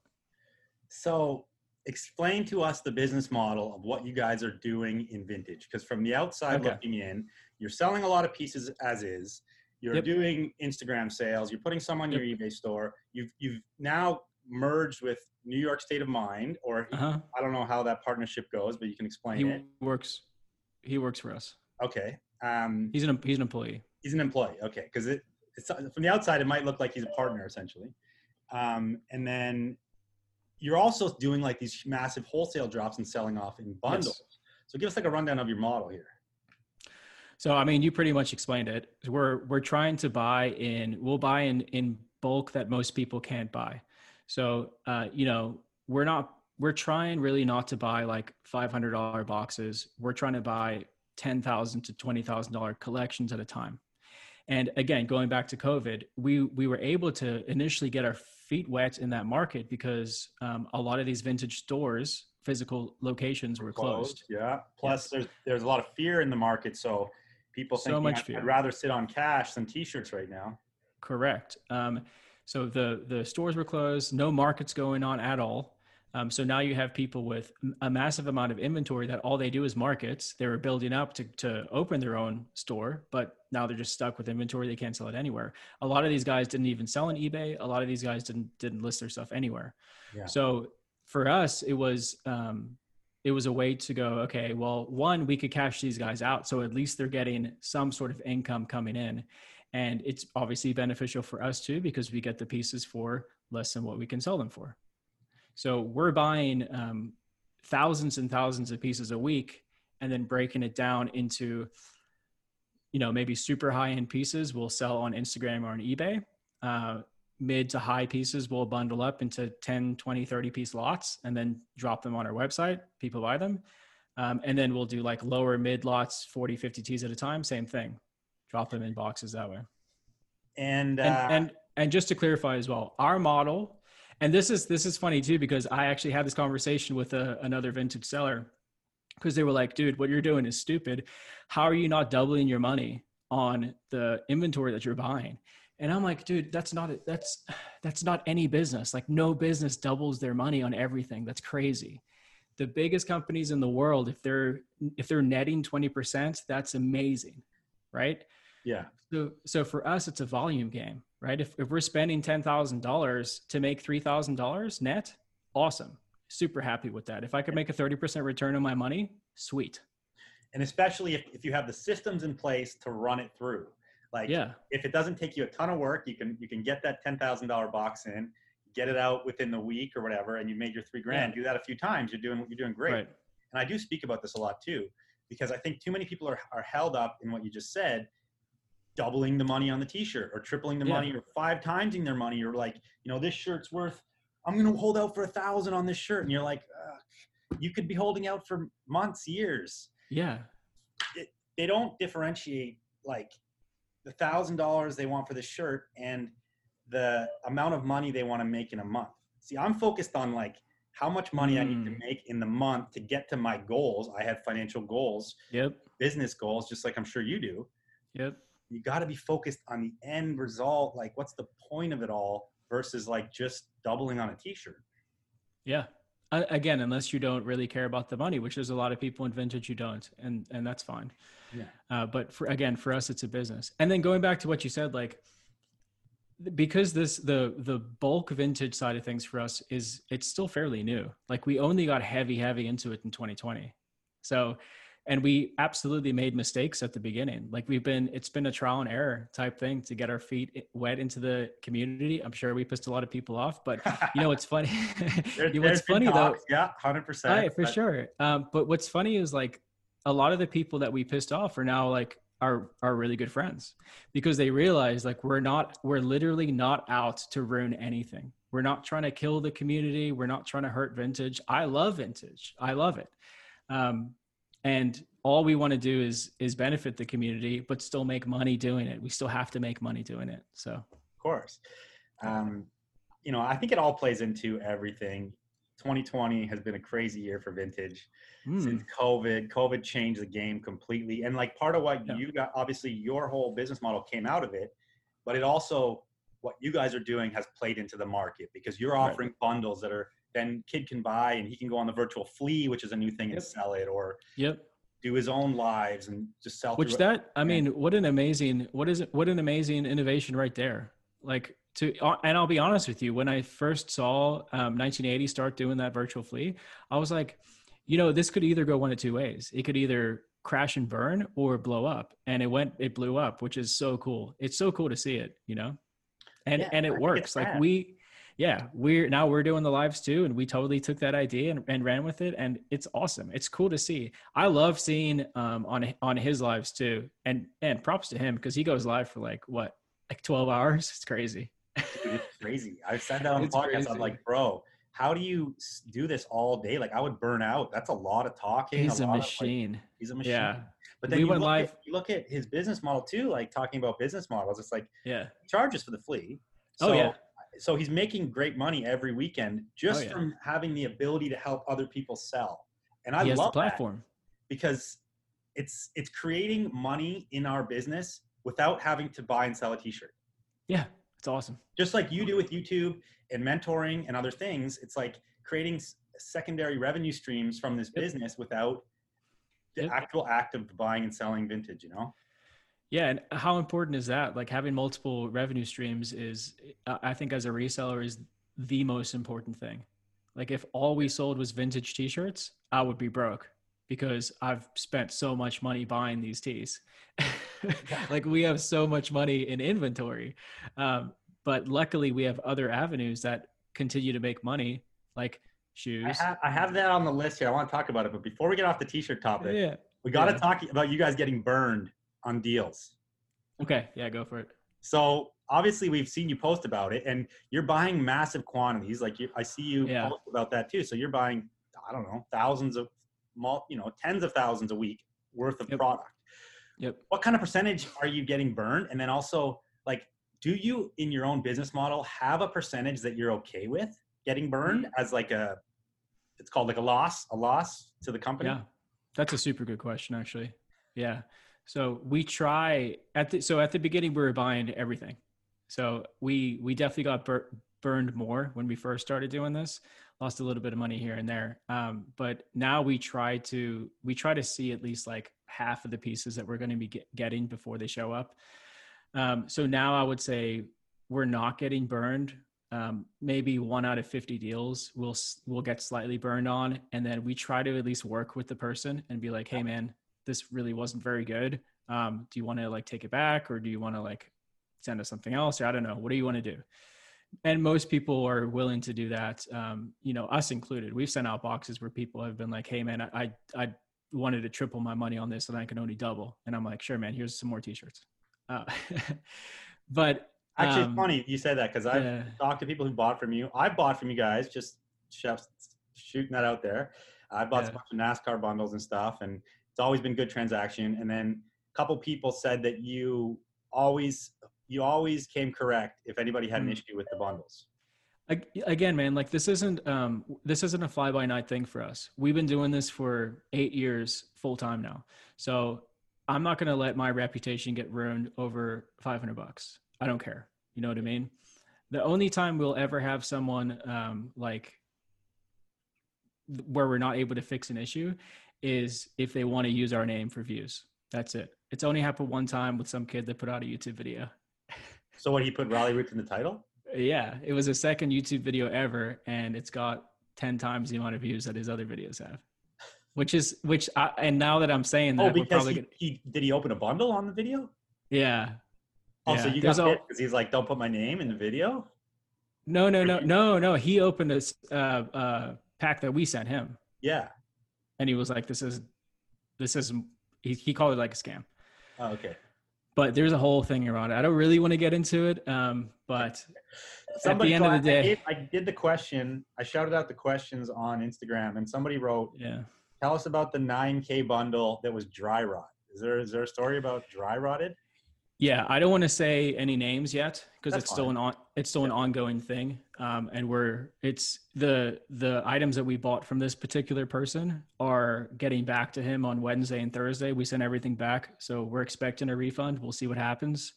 So, explain to us the business model of what you guys are doing in vintage, because from the outside okay. looking in, you're selling a lot of pieces as is. You're yep. doing Instagram sales. You're putting some on yep. your eBay store. You've you've now merged with New York State of Mind, or uh-huh. I don't know how that partnership goes, but you can explain he it. works. He works for us. Okay. Um, he's an he's an employee. He's an employee. Okay, because it from the outside it might look like he's a partner essentially, um, and then you're also doing like these massive wholesale drops and selling off in bundles. Yes. So give us like a rundown of your model here. So I mean, you pretty much explained it. We're we're trying to buy in. We'll buy in in bulk that most people can't buy. So, uh, you know, we're not, we're trying really not to buy like $500 boxes. We're trying to buy 10,000 to $20,000 collections at a time. And again, going back to COVID, we, we were able to initially get our feet wet in that market because um, a lot of these vintage stores, physical locations were closed. closed. Yeah. Plus yes. there's, there's a lot of fear in the market. So people so much fear. I'd rather sit on cash than t-shirts right now. Correct. Um, so the the stores were closed, no markets going on at all. Um, so now you have people with a massive amount of inventory that all they do is markets. They were building up to, to open their own store, but now they're just stuck with inventory. They can't sell it anywhere. A lot of these guys didn't even sell on eBay. A lot of these guys didn't didn't list their stuff anywhere. Yeah. So for us, it was um, it was a way to go. Okay, well, one we could cash these guys out, so at least they're getting some sort of income coming in, and it's obviously beneficial for us too because we get the pieces for less than what we can sell them for. So we're buying um, thousands and thousands of pieces a week and then breaking it down into, you know, maybe super high end pieces we'll sell on Instagram or on eBay. Uh, mid to high pieces we'll bundle up into 10, 20, 30 piece lots and then drop them on our website. People buy them. Um, and then we'll do like lower mid lots, 40, 50 T's at a time, same thing drop them in boxes that way. And, uh, and, and and just to clarify as well, our model, and this is this is funny too because I actually had this conversation with a, another vintage seller because they were like, dude, what you're doing is stupid. How are you not doubling your money on the inventory that you're buying? And I'm like, dude, that's not that's that's not any business. Like no business doubles their money on everything. That's crazy. The biggest companies in the world, if they're if they're netting 20%, that's amazing. Right. Yeah. So so for us, it's a volume game, right? If if we're spending ten thousand dollars to make three thousand dollars net, awesome super happy with that. If I could make a 30% return on my money, sweet. And especially if, if you have the systems in place to run it through. Like yeah. if it doesn't take you a ton of work, you can you can get that ten thousand dollar box in, get it out within the week or whatever, and you made your three grand. Yeah. Do that a few times, you're doing you're doing great. Right. And I do speak about this a lot too, because I think too many people are are held up in what you just said, doubling the money on the t-shirt or tripling the yeah. money or five timesing their money or like, you know, this shirt's worth I'm to hold out for a thousand on this shirt. And you're like, you could be holding out for months, years. Yeah. It, they don't differentiate like the thousand dollars they want for the shirt and the amount of money they want to make in a month. See, I'm focused on like how much money mm. I need to mm. make in the month to get to my goals. I have financial goals, yep, business goals, just like I'm sure you do. Yep. You got to be focused on the end result. Like, what's the point of it all? versus like just doubling on a t-shirt. Yeah. again, unless you don't really care about the money, which there's a lot of people in vintage who don't, and and that's fine. Yeah. Uh, but for again, for us, it's a business. And then going back to what you said, like because this the the bulk vintage side of things for us is it's still fairly new. Like we only got heavy heavy into it in 2020. So and we absolutely made mistakes at the beginning. Like we've been it's been a trial and error type thing to get our feet wet into the community. I'm sure we pissed a lot of people off but you know it's funny there, what's funny [LAUGHS] talks, though yeah 100% right, for but... sure. Um, but what's funny is like a lot of the people that we pissed off are now like are are really good friends because they realize like we're not we're literally not out to ruin anything. We're not trying to kill the community. We're not trying to hurt vintage. I love vintage. I love it. Um, and all we want to do is is benefit the community but still make money doing it we still have to make money doing it so of course um, you know i think it all plays into everything 2020 has been a crazy year for vintage mm. since covid covid changed the game completely and like part of what yeah. you got obviously your whole business model came out of it but it also what you guys are doing has played into the market because you're offering right. bundles that are then kid can buy and he can go on the virtual flea, which is a new thing, yep. and sell it, or yep, do his own lives and just sell. Which that I mean, what an amazing what is it? What an amazing innovation right there. Like to and I'll be honest with you, when I first saw um, 1980 start doing that virtual flea, I was like, you know, this could either go one of two ways. It could either crash and burn or blow up, and it went, it blew up, which is so cool. It's so cool to see it, you know, and yeah, and it works. Like we yeah, we're now we're doing the lives too, and we totally took that idea and, and ran with it, and it's awesome. It's cool to see. I love seeing um, on on his lives too, and and props to him because he goes live for like what like twelve hours. It's crazy. Dude, it's crazy. I've said that [LAUGHS] on the podcast. Crazy. I'm like, bro, how do you do this all day? Like I would burn out. That's a lot of talking. He's a, a machine. Of, like, he's a machine. Yeah. But then we you, went look live. At, you look at his business model too, like talking about business models. It's like, yeah, charges for the flea. So oh yeah so he's making great money every weekend just oh, yeah. from having the ability to help other people sell. And I love the platform because it's it's creating money in our business without having to buy and sell a t-shirt. Yeah, it's awesome. Just like you do with YouTube and mentoring and other things, it's like creating secondary revenue streams from this yep. business without the yep. actual act of buying and selling vintage, you know? Yeah, and how important is that? Like having multiple revenue streams is, I think, as a reseller, is the most important thing. Like if all we sold was vintage T-shirts, I would be broke because I've spent so much money buying these tees. [LAUGHS] like we have so much money in inventory, um, but luckily we have other avenues that continue to make money, like shoes. I have, I have that on the list here. I want to talk about it, but before we get off the T-shirt topic, yeah, we got to yeah. talk about you guys getting burned on deals. Okay, yeah, go for it. So obviously we've seen you post about it, and you're buying massive quantities. Like you, I see you yeah. post about that too. So you're buying, I don't know, thousands of, you know, tens of thousands a week worth of yep. product. Yep. What kind of percentage are you getting burned? And then also, like, do you in your own business model have a percentage that you're okay with getting burned mm-hmm. as like a, it's called like a loss, a loss to the company? Yeah. That's a super good question, actually. Yeah. So we try at the so at the beginning we were buying everything. So we we definitely got bur- burned more when we first started doing this. Lost a little bit of money here and there, um, but now we try to we try to see at least like half of the pieces that we're going to be get, getting before they show up. Um, so now I would say we're not getting burned. Um, maybe one out of 50 deals will will get slightly burned on, and then we try to at least work with the person and be like, "Hey, man, this really wasn't very good. Um, do you want to like take it back, or do you want to like send us something else, or I don't know. What do you want to do?" And most people are willing to do that. Um, you know, us included. We've sent out boxes where people have been like, "Hey, man, I I, I wanted to triple my money on this, and I can only double." And I'm like, "Sure, man. Here's some more T-shirts." Uh, [LAUGHS] but actually, um, it's funny you said that because I've yeah. talked to people who bought from you. I bought from you guys, just chefs shooting that out there. I bought yeah. a bunch of NASCAR bundles and stuff, and it's always been good transaction. And then a couple people said that you always you always came correct if anybody had an mm. issue with the bundles. Again man like this isn't um this isn't a fly by night thing for us. We've been doing this for eight years full time now. So i'm not going to let my reputation get ruined over 500 bucks. I don't care. You know what i mean? The only time we'll ever have someone um like where we're not able to fix an issue is if they want to use our name for views that's it it's only happened one time with some kid that put out a youtube video [LAUGHS] so what he put rally roots in the title yeah, it was a second YouTube video ever, and it's got ten times the amount of views that his other videos have. Which is which, I, and now that I'm saying that, oh, because he, gonna... he, did he open a bundle on the video? Yeah. Oh, yeah. you got it because he's like, "Don't put my name in the video." No, no, no, no, no. He opened a uh, uh, pack that we sent him. Yeah. And he was like, "This is, this is." He, he called it like a scam. Oh, okay but there's a whole thing around it. I don't really want to get into it, um, but somebody at the end of the day, I, gave, I, did the question. I shouted out the questions on Instagram, and somebody wrote, "Yeah, tell us about the 9K bundle that was dry rot." Is there is there a story about dry rotted? Yeah, I don't want to say any names yet because it's fine. still an on, it's still yeah. an ongoing thing, um, and we're it's the the items that we bought from this particular person are getting back to him on Wednesday and Thursday. We sent everything back, so we're expecting a refund. We'll see what happens.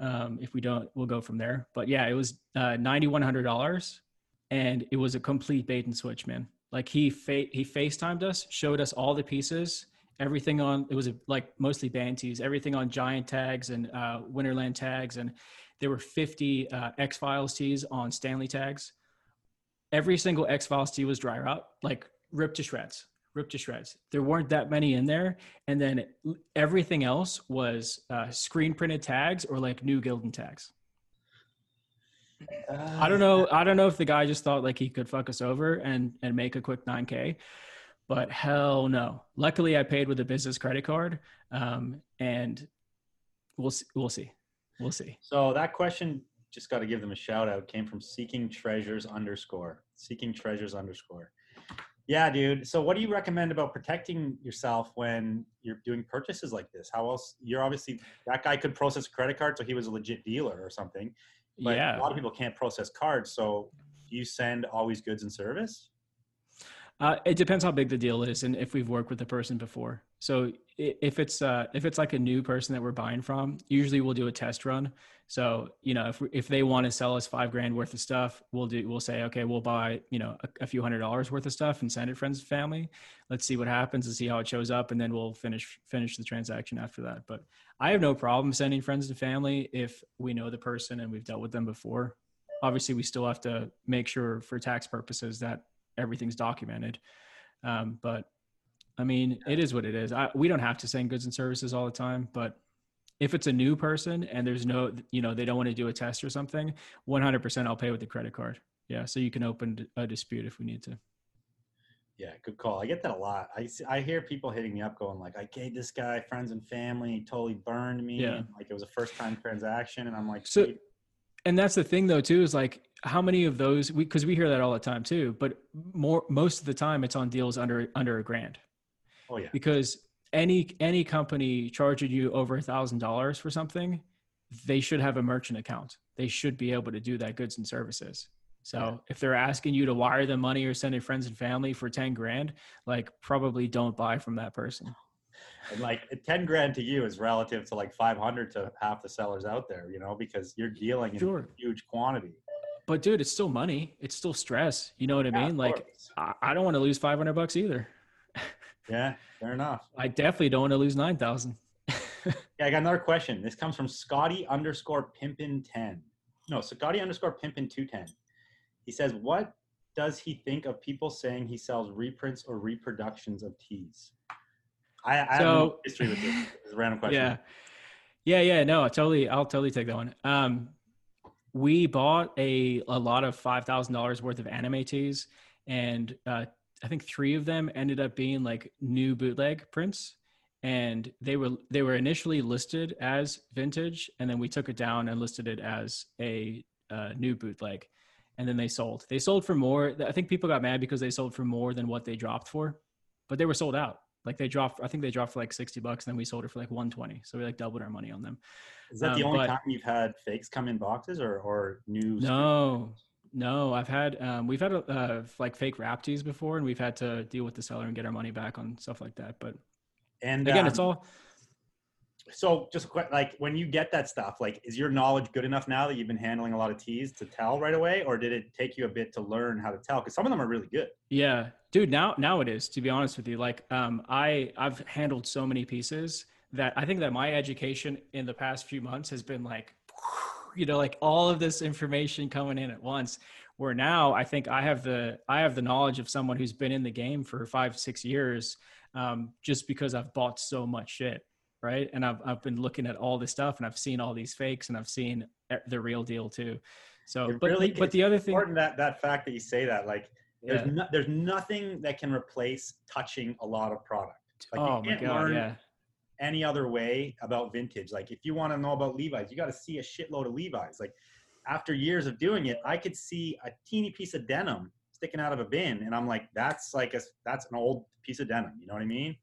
Um, if we don't, we'll go from there. But yeah, it was uh, ninety one hundred dollars, and it was a complete bait and switch, man. Like he fa- he FaceTimed us, showed us all the pieces everything on it was like mostly band tees everything on giant tags and uh, winterland tags and there were 50 uh, x files tees on stanley tags every single x files tee was dry rot like ripped to shreds ripped to shreds there weren't that many in there and then everything else was uh, screen printed tags or like new gildan tags I don't know. I don't know if the guy just thought like he could fuck us over and and make a quick 9K, but hell no. Luckily, I paid with a business credit card, um, and we'll see, we'll see, we'll see. So that question, just got to give them a shout out, came from Seeking Treasures underscore Seeking Treasures underscore. Yeah, dude. So what do you recommend about protecting yourself when you're doing purchases like this? How else? You're obviously that guy could process a credit card, so he was a legit dealer or something. But yeah. a lot of people can't process cards. So you send always goods and service? Uh, it depends how big the deal is and if we've worked with the person before. So if it's uh, if it's like a new person that we're buying from, usually we'll do a test run. So you know if if they want to sell us five grand worth of stuff, we'll do we'll say okay, we'll buy you know a, a few hundred dollars worth of stuff and send it friends and family. Let's see what happens and see how it shows up, and then we'll finish finish the transaction after that. But I have no problem sending friends and family if we know the person and we've dealt with them before. Obviously, we still have to make sure for tax purposes that everything's documented. Um, but I mean, it is what it is. I, we don't have to send goods and services all the time, but if it's a new person and there's no, you know, they don't want to do a test or something, 100% I'll pay with the credit card. Yeah. So you can open a dispute if we need to. Yeah, good call. I get that a lot. I see, I hear people hitting me up going like, I gave this guy friends and family, he totally burned me. Yeah. Like it was a first time transaction. And I'm like, so, and that's the thing though too is like how many of those we because we hear that all the time too but more most of the time it's on deals under under a grand oh yeah because any any company charging you over a thousand dollars for something they should have a merchant account they should be able to do that goods and services So Yeah. if they're asking you to wire them money or send it friends and family for 10 grand, like probably don't buy from that person. [LAUGHS] And like 10 grand to you is relative to like 500 to half the sellers out there, you know, because you're dealing in Sure. huge quantity. But dude, it's still money. It's still stress. You know what I Yeah, mean? Like course. I, I don't want to lose 500 bucks either. yeah, fair enough. [LAUGHS] I definitely don't want to lose 9,000. [LAUGHS] Yeah, I got another question. This comes from Scotty underscore Pimpin 10. No, Scotty underscore Pimpin 210. He says, What does he think of people saying he sells reprints or reproductions of tees? I, I have no So- history with this. Is a random [LAUGHS] question. Yeah. Yeah, yeah, no, totally. I'll totally take that one. Um, we bought a a lot of five thousand dollars worth of anime tees, and uh, I think three of them ended up being like new bootleg prints, and they were they were initially listed as vintage, and then we took it down and listed it as a uh, new bootleg, and then they sold. They sold for more. I think people got mad because they sold for more than what they dropped for, but they were sold out. Like they dropped, I think they dropped for like sixty bucks, and then we sold it for like one twenty. So we like doubled our money on them. Is that the Um, only but- time you've had fakes come in boxes or, or new? No, no, I've had um, we've had uh, like fake rap tees before, and we've had to deal with the seller and get our money back on stuff like that. But And again, it's um, all So just a like when you get that stuff, like is your knowledge good enough now that you've been handling a lot of tees to tell right away, or did it take you a bit to learn how to tell? Because some of them are really good. yeah, dude. Now, now it is. To be honest with you, like um, I I've handled so many pieces that I think that my education in the past few months has been like, [SIGHS] you know, like all of this information coming in at once. Where now I think I have the I have the knowledge of someone who's been in the game for five six years, um, just because I've bought so much shit. right? And I've I've been looking at all this stuff, and I've seen all these fakes, and I've seen the real deal too. So, It but really- but the other thing, Important that that fact that you say that, like there's yeah. no, there's nothing that can replace touching a lot of product. Like oh you my can't god, learn yeah, any other way about vintage. Like if you want to know about Levi's, you got to see a shitload of Levi's. Like after years of doing it, I could see a teeny piece of denim sticking out of a bin, and I'm like, that's like a that's an old piece of denim. You know what I mean?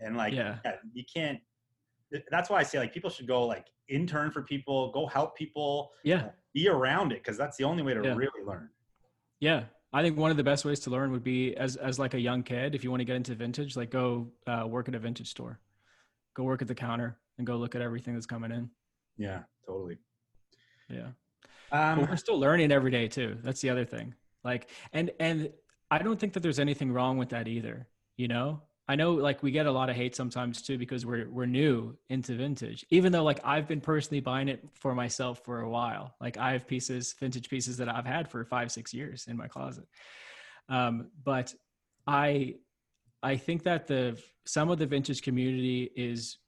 And like, yeah, yeah, you can't. That's why I say like people should go like intern for people, go help people, yeah, be around it because that's the only way to Yeah. really learn. yeah. I think one of the best ways to learn would be as as like a young kid, if you want to get into vintage, like go uh, work at a vintage store, go work at the counter, and go look at everything that's coming in. Yeah, totally. Yeah. Um, but we're still learning every day too that's the other thing like and and i don't think that there's anything wrong with that either you know i know like we get a lot of hate sometimes too because we're we're new into vintage even though like i've been personally buying it for myself for a while like i have pieces vintage pieces that i've had for five six years in my closet um but i i think that the some of the vintage community is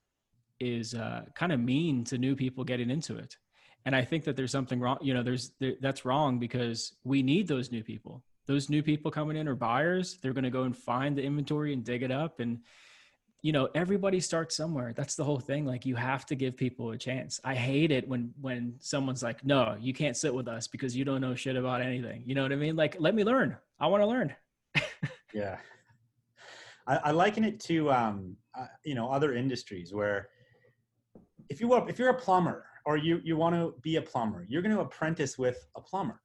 is uh, kind of mean to new people getting into it. And i think that there's something wrong you know there's there, that's wrong because we need those new people. Those new people coming in are buyers. They're going to go and find the inventory and dig it up. And you know everybody starts somewhere. That's the whole thing. Like you have to give people a chance. I hate it when when someone's like no you can't sit with us because you don't know shit about anything. You know what i mean? Like let me learn. I want to learn. [LAUGHS] Yeah. I, I liken it to um, uh, you know other industries where if you if you're a plumber or you you want to be a plumber, you're going to apprentice with a plumber.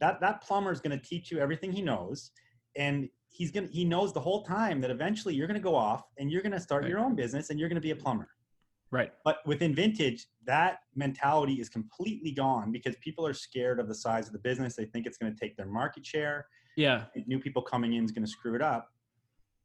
That that plumber is going to teach you everything he knows, and he's going to he knows the whole time that eventually you're going to go off and you're going to start Right. your own business and you're going to be a plumber. right But within vintage, that mentality is completely gone because people are scared of the size of the business. They think it's going to take their market share yeah new people coming in is going to screw it up.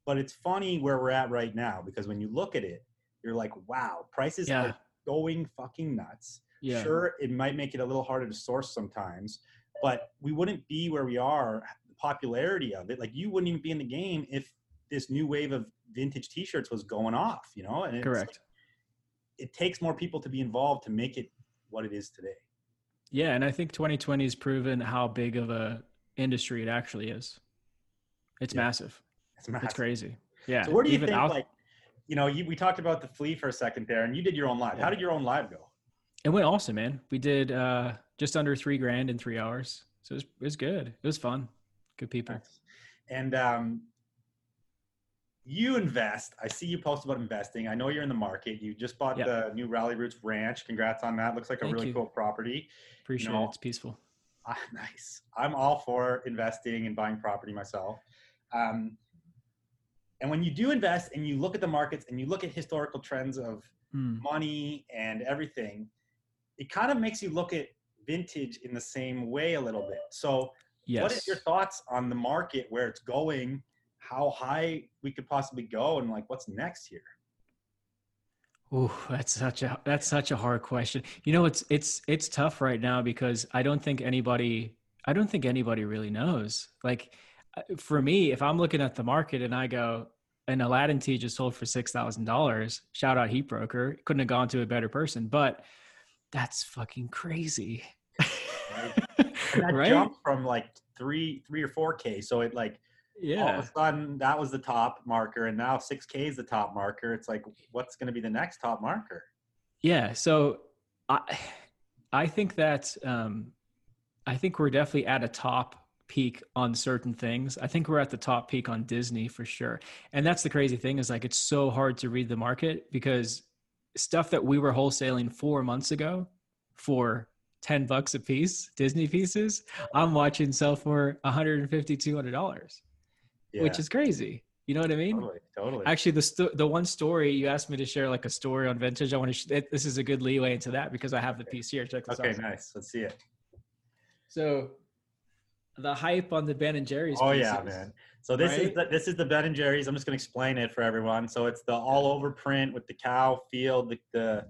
But it's funny where we're at right now because when you look at it, you're like, wow, prices Yeah. are going fucking nuts. yeah Sure, it might make it a little harder to source sometimes, but we wouldn't be where we are. The popularity of it, like you wouldn't even be in the game if this new wave of vintage T-shirts was going off, you know. And it's Correct. like, it takes more people to be involved to make it what it is today. yeah and i think 2020 has proven how big of a industry it actually is it's Yeah. massive It's, massive. it's crazy yeah So where do you Even think, out- like, you know, you, we talked about the flea for a second there, and you did your own live. How did your own live go? It went awesome, man. We did uh, just under three grand in three hours, so it was, it was good. It was fun. Good people. And um, you invest. I see you post about investing. I know you're in the market. You just bought Yeah. the new Rally Roots Ranch. Congrats on that. Looks like a Thank really you. cool property. Appreciate know, it. It's peaceful. Ah, [LAUGHS] nice. I'm all for investing and buying property myself. Um, and when you do invest and you look at the markets and you look at historical trends of Hmm. money and everything, it kind of makes you look at vintage in the same way a little bit. So, Yes. what are your thoughts on the market, where it's going, how high we could possibly go, and like what's next here? Ooh, that's such a that's such a hard question. You know, it's it's it's tough right now because I don't think anybody I don't think anybody really knows. Like for me, if I'm looking at the market and I go, an Aladdin tee just sold for six thousand dollars. Shout out Heat Broker. Couldn't have gone to a better person, but that's fucking crazy. That [LAUGHS] right? jumped from like three, three or four K. So it like yeah. all of a sudden that was the top marker, and now six K is the top marker. It's like, what's going to be the next top marker? Yeah. So I I think that um I think we're definitely at a top peak on certain things. I think we're at the top peak on Disney for sure. And that's the crazy thing is like it's so hard to read the market because stuff that we were wholesaling 4 months ago for 10 bucks a piece, Disney pieces, I'm watching sell for 150 200 Yeah, which is crazy. You know what I mean? totally, totally. Actually, the sto- the one story you asked me to share, like a story on vintage, I want to. Sh- this is a good leeway into that because I have the piece here. Check this okay, out. Okay, nice. Let's see it. So, the hype on the Ben and Jerry's. Oh yeah, man. So this is the, this is the Ben and Jerry's. I'm just going to explain it for everyone. So it's the all over print with the cow field, the, the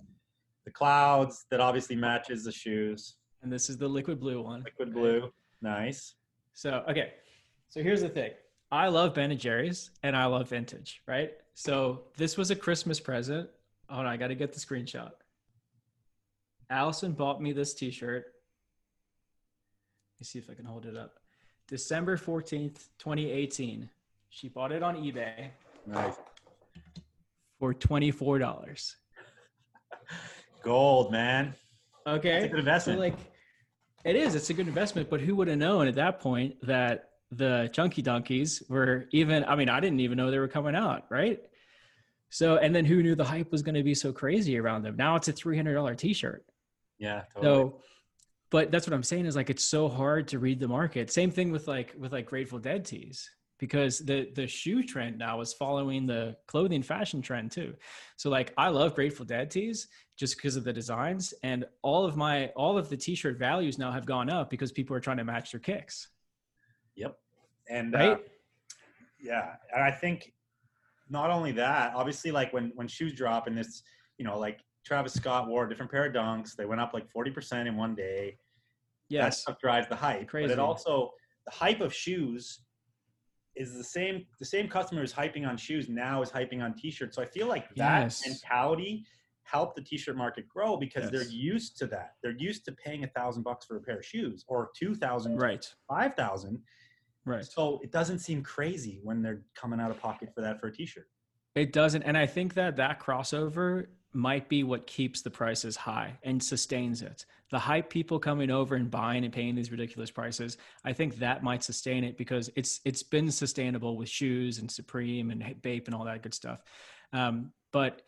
the clouds that obviously matches the shoes. And this is the liquid blue one. Liquid right? blue, nice. So okay, so here's the thing. I love Ben and Jerry's, and I love vintage. Right. So this was a Christmas present. Oh, Hold on, I got to get the screenshot. Allison bought me this T-shirt. Let me see if I can hold it up. December fourteenth, twenty eighteen. She bought it on eBay Nice. for twenty four dollars. Gold, man. Okay. That's a good investment. So like it is, it's a good investment, but who would have known at that point that the Chunky Dunkys were even I mean, I didn't even know they were coming out, right? So and then who knew the hype was going to be so crazy around them? Now it's a $300 t-shirt. Yeah, totally. So but that's what I'm saying is like it's so hard to read the market. Same thing with like with like Grateful Dead tees because the the shoe trend now is following the clothing fashion trend too. So like I love Grateful Dead tees just because of the designs and all of my all of the t-shirt values now have gone up because people are trying to match their kicks, Yep. And right? uh, yeah, and I think not only that, obviously, like when when shoes drop and this, you know, like Travis Scott wore a different pair of dunks. They went up like forty percent in one day. That yes. stuff drives the hype. Crazy. But it also the hype of shoes is the same. The same customer is hyping on shoes now is hyping on t-shirts. So I feel like that Yes. mentality helped the t-shirt market grow because they're used to that. They're used to paying a thousand bucks for a pair of shoes or two thousand, Right. five thousand. Right. So it doesn't seem crazy when they're coming out of pocket for that for a t-shirt. It doesn't. And I think that that crossover might be what keeps the prices high and sustains it. The hype people coming over and buying and paying these ridiculous prices, I think that might sustain it because it's it's been sustainable with shoes and Supreme and Bape and all that good stuff. Um, but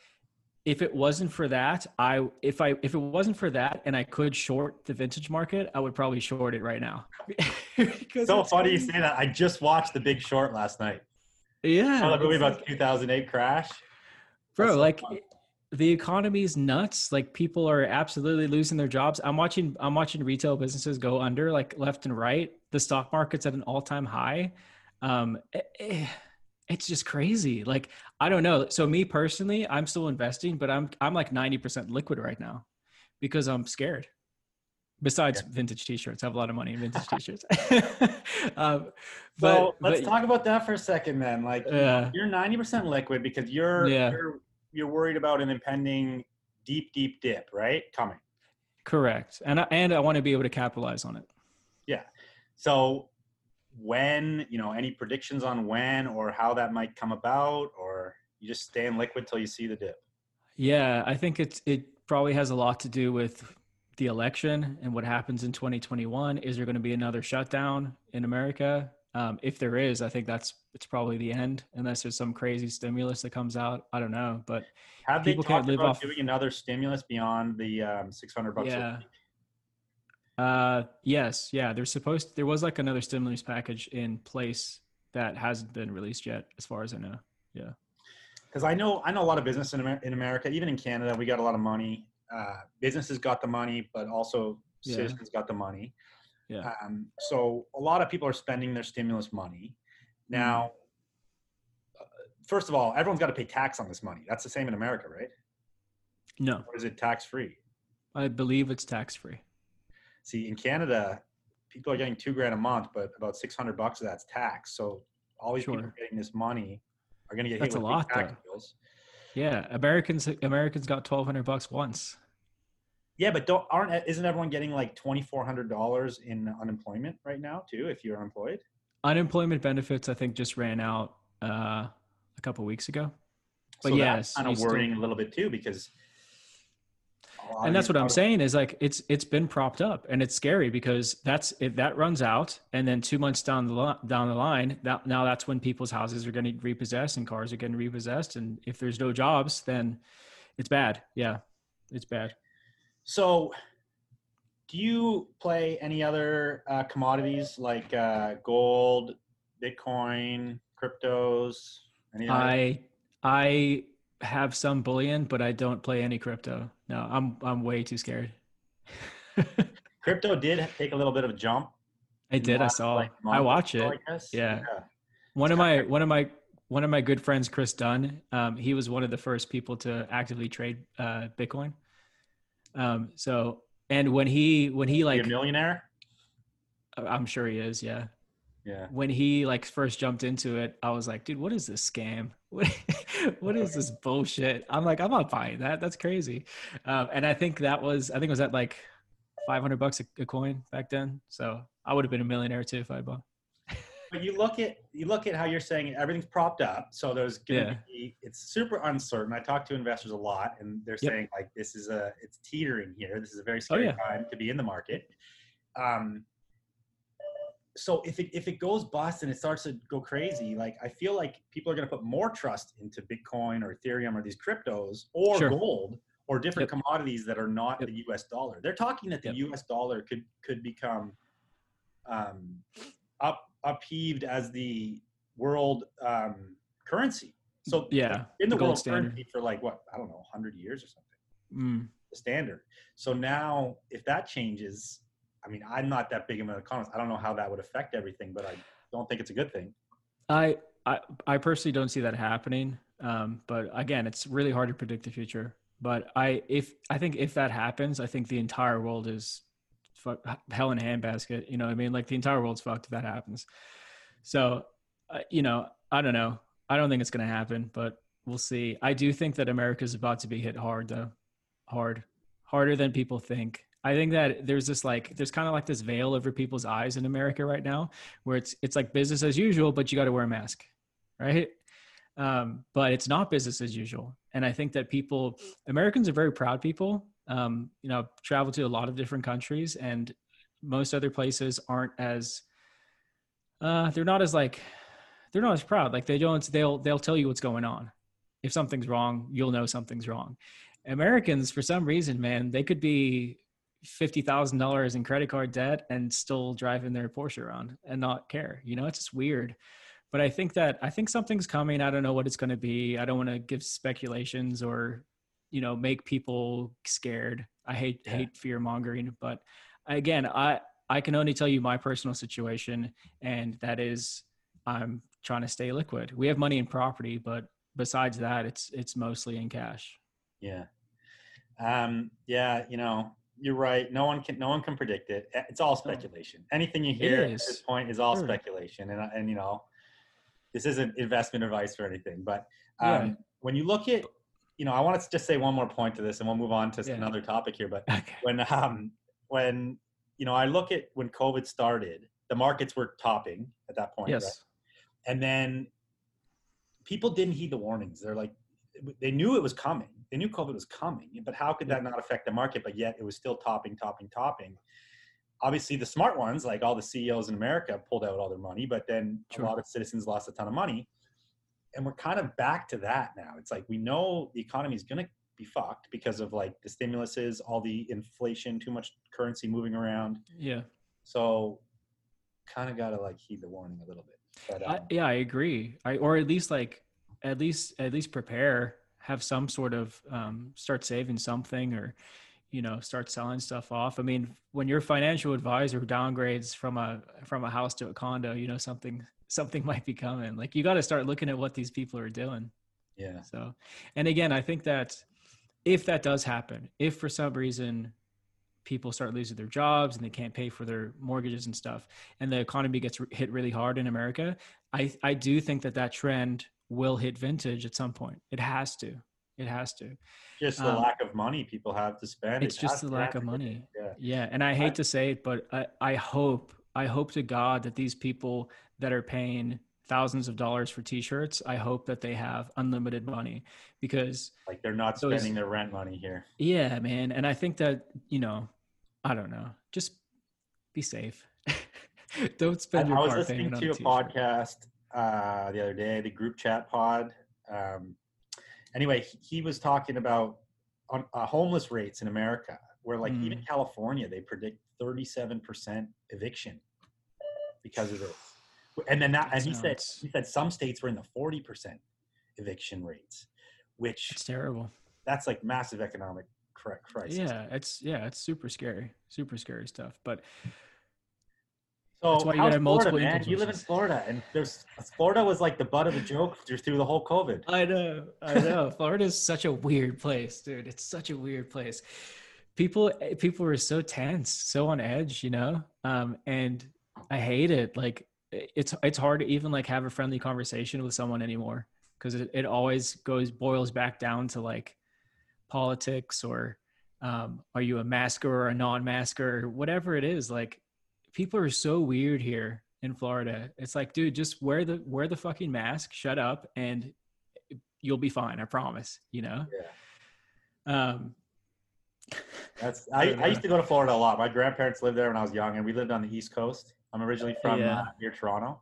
if it wasn't for that, I if I if it wasn't for that and I could short the vintage market, I would probably short it right now. [LAUGHS] So funny you say that. I just watched The Big Short last night. Yeah, Oh, movie about like- the 2008 crash. bro That's like. The economy's nuts. Like people are absolutely losing their jobs. I'm watching i'm watching retail businesses go under like left and right. The stock market's at an all-time high. Um eh, eh, it's just crazy. Like i don't know. So me personally i'm still investing but i'm i'm like 90% liquid right now because i'm scared. Besides vintage t-shirts. I have a lot of money in vintage [LAUGHS] t-shirts. [LAUGHS] Um but, So let's but- talk about that for a second then. Like Yeah. you're 90% liquid because you're, Yeah. you're you're worried about an impending deep, deep dip, right? Coming. correct and I, and i want to be able to capitalize on it Yeah. So when, you know, any predictions on when or how that might come about, or you just stay in liquid till you see the dip? Yeah, I think it's it probably has a lot to do with the election and what happens in 2021. Is there going to be another shutdown in America? Um, if there is, I think that's it's probably the end, unless there's some crazy stimulus that comes out. I don't know, but Have they People can't talked live about off- doing another stimulus beyond the um, 600 bucks? a yeah? Uh, yes, yeah. There's supposed there was like another stimulus package in place that hasn't been released yet, as far as I know. Yeah. Because I know I know a lot of business in Amer- in America, even in Canada, we got a lot of money. Uh, businesses got the money, but also Yeah. citizens got the money. Yeah. Um, so a lot of people are spending their stimulus money. Now, uh, first of all, everyone's got to pay tax on this money. That's the same in America, right? No, Or is it tax free? I believe it's tax free. See, in Canada, people are getting two grand a month, but about six hundred bucks of that's tax. So all these people getting this money are going to get That's hit a with big lot, tax though. bills. Yeah, Americans Americans got twelve hundred bucks once. Yeah, but don't aren't isn't everyone getting like twenty four hundred dollars in unemployment right now too? If you're unemployed, Unemployment benefits, I think, just ran out uh, a couple weeks ago. But so yes, kind of still- worrying a little bit too because. and that's what I'm saying is like it's it's been propped up and it's scary because that's if that runs out and then two months down the li- down the line that now that's when people's houses are going to repossessed and cars are getting repossessed and if there's no jobs then it's bad yeah it's bad So, do you play any other uh, commodities like uh, gold, Bitcoin, cryptos? Anything I I have some bullion but I don't play any crypto no I'm I'm way too scared? [LAUGHS] Crypto did take a little bit of a jump. I did I saw like, I watch so, it I guess. Yeah. one of my one of my one of my good friends chris dunn um, he was one of the first people to actively trade uh, bitcoin um, so and when he when he like a millionaire? i'm sure he is yeah. Yeah. when he like first jumped into it i was like dude what is this scam? [LAUGHS] What, what is this bullshit? I'm like i'm not buying that. That's crazy. Um, and i think that was i think it was at like 500 bucks a, a coin back then. So i would have been a millionaire too if i bought But you look at you look at how you're saying it, everything's propped up. So there's gonna Yeah. be it's super uncertain. I talk to investors a lot, and they're Yep. saying like this is a it's teetering here. This is a very Oh, scary yeah. time to be in the market. Um, so if it if it goes bust and it starts to go crazy, like I feel like people are gonna put more trust into Bitcoin or Ethereum or these cryptos or Sure. gold or different Yep. commodities that are not Yep. the U.S. dollar. They're talking that the. U.S. dollar could could become um, up upheaved as the world um, currency. So Yeah, in the, the world standard. currency for like what I don't know, hundred years or something, Mm. the standard. So now, if that changes, I mean, I'm not that big of an economist. I don't know how that would affect everything, but I don't think it's a good thing. I, I I personally don't see that happening. Um, but again, it's really hard to predict the future. But I if I think if that happens, I think the entire world is fuck, hell in a handbasket. You know, I mean, like the entire world's fucked if that happens. So, uh, you know, I don't know. I don't think it's going to happen, but we'll see. I do think that America's about to be hit hard, though, hard, harder than people think. I think that there's this like there's kind of like this veil over people's eyes in America right now, where it's it's like business as usual, but you got to wear a mask, right? Um, but it's not business as usual, and I think that people Americans are very proud people. Um, you know, travel to a lot of different countries, and most other places aren't as uh, they're not as like they're not as proud. Like they don't they'll they'll tell you what's going on. If something's wrong, you'll know something's wrong. Americans, for some reason, man, they could be fifty thousand dollars in credit card debt and still driving their Porsche around and not care. You know, it's just weird. But I think that I think something's coming. I don't know what it's going to be. I don't want to give speculations or, you know, make people scared. I hate Yeah. hate fear mongering. But again, I I can only tell you my personal situation, and that is I'm trying to stay liquid. We have money in property, but besides that, it's it's mostly in cash. Yeah. Um, yeah, you know, you're right. No one can no one can predict it. It's all speculation. Anything you hear at is. this point is all Sure. speculation. And and you know, this isn't investment advice or anything. But Yeah. um, when you look at, you know, I want to just say one more point to this, and we'll move on to Yeah. another topic here. But Okay. when um when you know I look at when COVID started, the markets were topping at that point. right? Yes. and then people didn't heed the warnings they're like they knew it was coming they knew covid was coming but how could that not affect the market but yet it was still topping topping topping obviously the smart ones like all the ceos in america pulled out all their money but then Sure. a lot of citizens lost a ton of money and we're kind of back to that now it's like we know the economy is going to be fucked because of like the stimuluses, all the inflation, too much currency moving around. Yeah. So kind of got to like heed the warning a little bit. But, um, I, yeah, I agree. I, or at least like, at least, at least prepare, have some sort of, um, start saving something or, you know, start selling stuff off. I mean, when your financial advisor downgrades from a, from a house to a condo, you know, something, something [LAUGHS] might be coming. Like you got to start looking at what these people are doing. Yeah. So, and again, I think that if that does happen, if for some reason people start losing their jobs and they can't pay for their mortgages and stuff, and the economy gets hit really hard in America, I I do think that that trend will hit vintage at some point. It has to. It has to. Just the um, lack of money people have to spend. It's it just the lack of money. Yeah. yeah. And I hate to say it, but I, I hope, I hope to God that these people that are paying thousands of dollars for t-shirts i hope that they have unlimited money because like they're not those, spending their rent money here. Yeah man. And i think that you know i don't know. Just be safe. [LAUGHS] Don't spend your i was listening to a, a podcast uh, the other day the group chat pod. Um, anyway he, he, was talking about on, uh, homeless rates in america where like mm. even california they predict 37% eviction because of this and then that, and he said he said some states were in the forty percent eviction rates, which it's terrible. That's like massive economic crisis. Yeah, it's yeah, it's super scary, super scary stuff. But so that's why you got multiple man? You live in Florida, and there's Florida was like the butt of the joke through the whole COVID. I know, I know. [LAUGHS] Florida is such a weird place, dude. It's such a weird place. People, people are so tense, so on edge, you know. Um, and I hate it. Like it's it's hard to even like have a friendly conversation with someone anymore because it, it always goes boils back down to like politics or um, are you a masker or a non-masker or whatever it is like people are so weird here in florida. It's like dude just wear the wear the fucking mask shut up and you'll be fine i promise you know? Yeah. um that's [LAUGHS] I, I, used to go to florida a lot. My grandparents lived there when i was young and we lived on the east coast I'm originally from yeah. uh, near Toronto,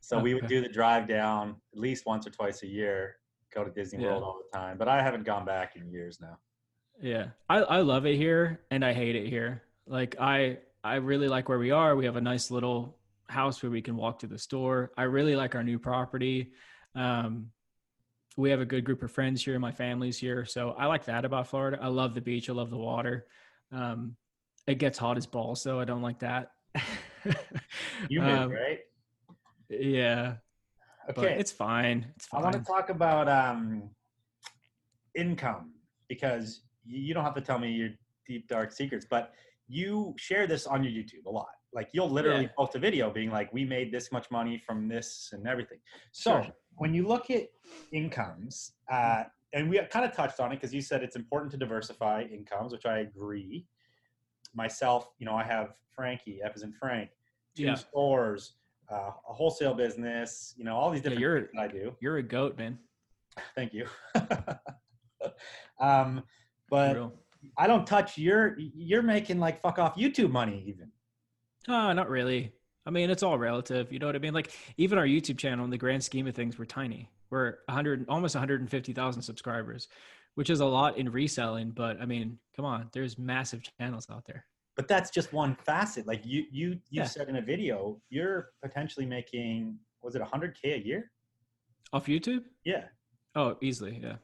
so okay. we would do the drive down at least once or twice a year. Go to Disney yeah. World all the time, but I haven't gone back in years now. Yeah, I I love it here and I hate it here. Like I I really like where we are. We have a nice little house where we can walk to the store. I really like our new property. Um, we have a good group of friends here. My family's here, so I like that about Florida. I love the beach. I love the water. Um, it gets hot as balls, so I don't like that. [LAUGHS] [LAUGHS] Humid, um, right? Yeah. Okay. it's fine. It's fine. I want to talk about um, income because you don't have to tell me your deep dark secrets, but you share this on your YouTube a lot. Like you'll literally yeah. post a video being like, "We made this much money from this and everything." So sure. when you look at incomes, uh, and we kind of touched on it because you said it's important to diversify incomes, which I agree. Myself, you know, I have Frankie, F is in Frank, two yeah. stores, uh, a wholesale business, you know, all these different yeah, you're, things I do. You're a goat, man. Thank you. [LAUGHS] um, but I don't touch your, you're making like fuck off YouTube money even. Uh, not really. I mean, it's all relative. You know what I mean? Like even our YouTube channel in the grand scheme of things, we're tiny. We're 100, almost 150,000 subscribers, which is a lot in reselling. But I mean, come on, there's massive channels out there. But that's just one facet. Like you you you yeah. said in a video you're potentially making was it 100k a year? Off youtube? Yeah. Oh easily yeah.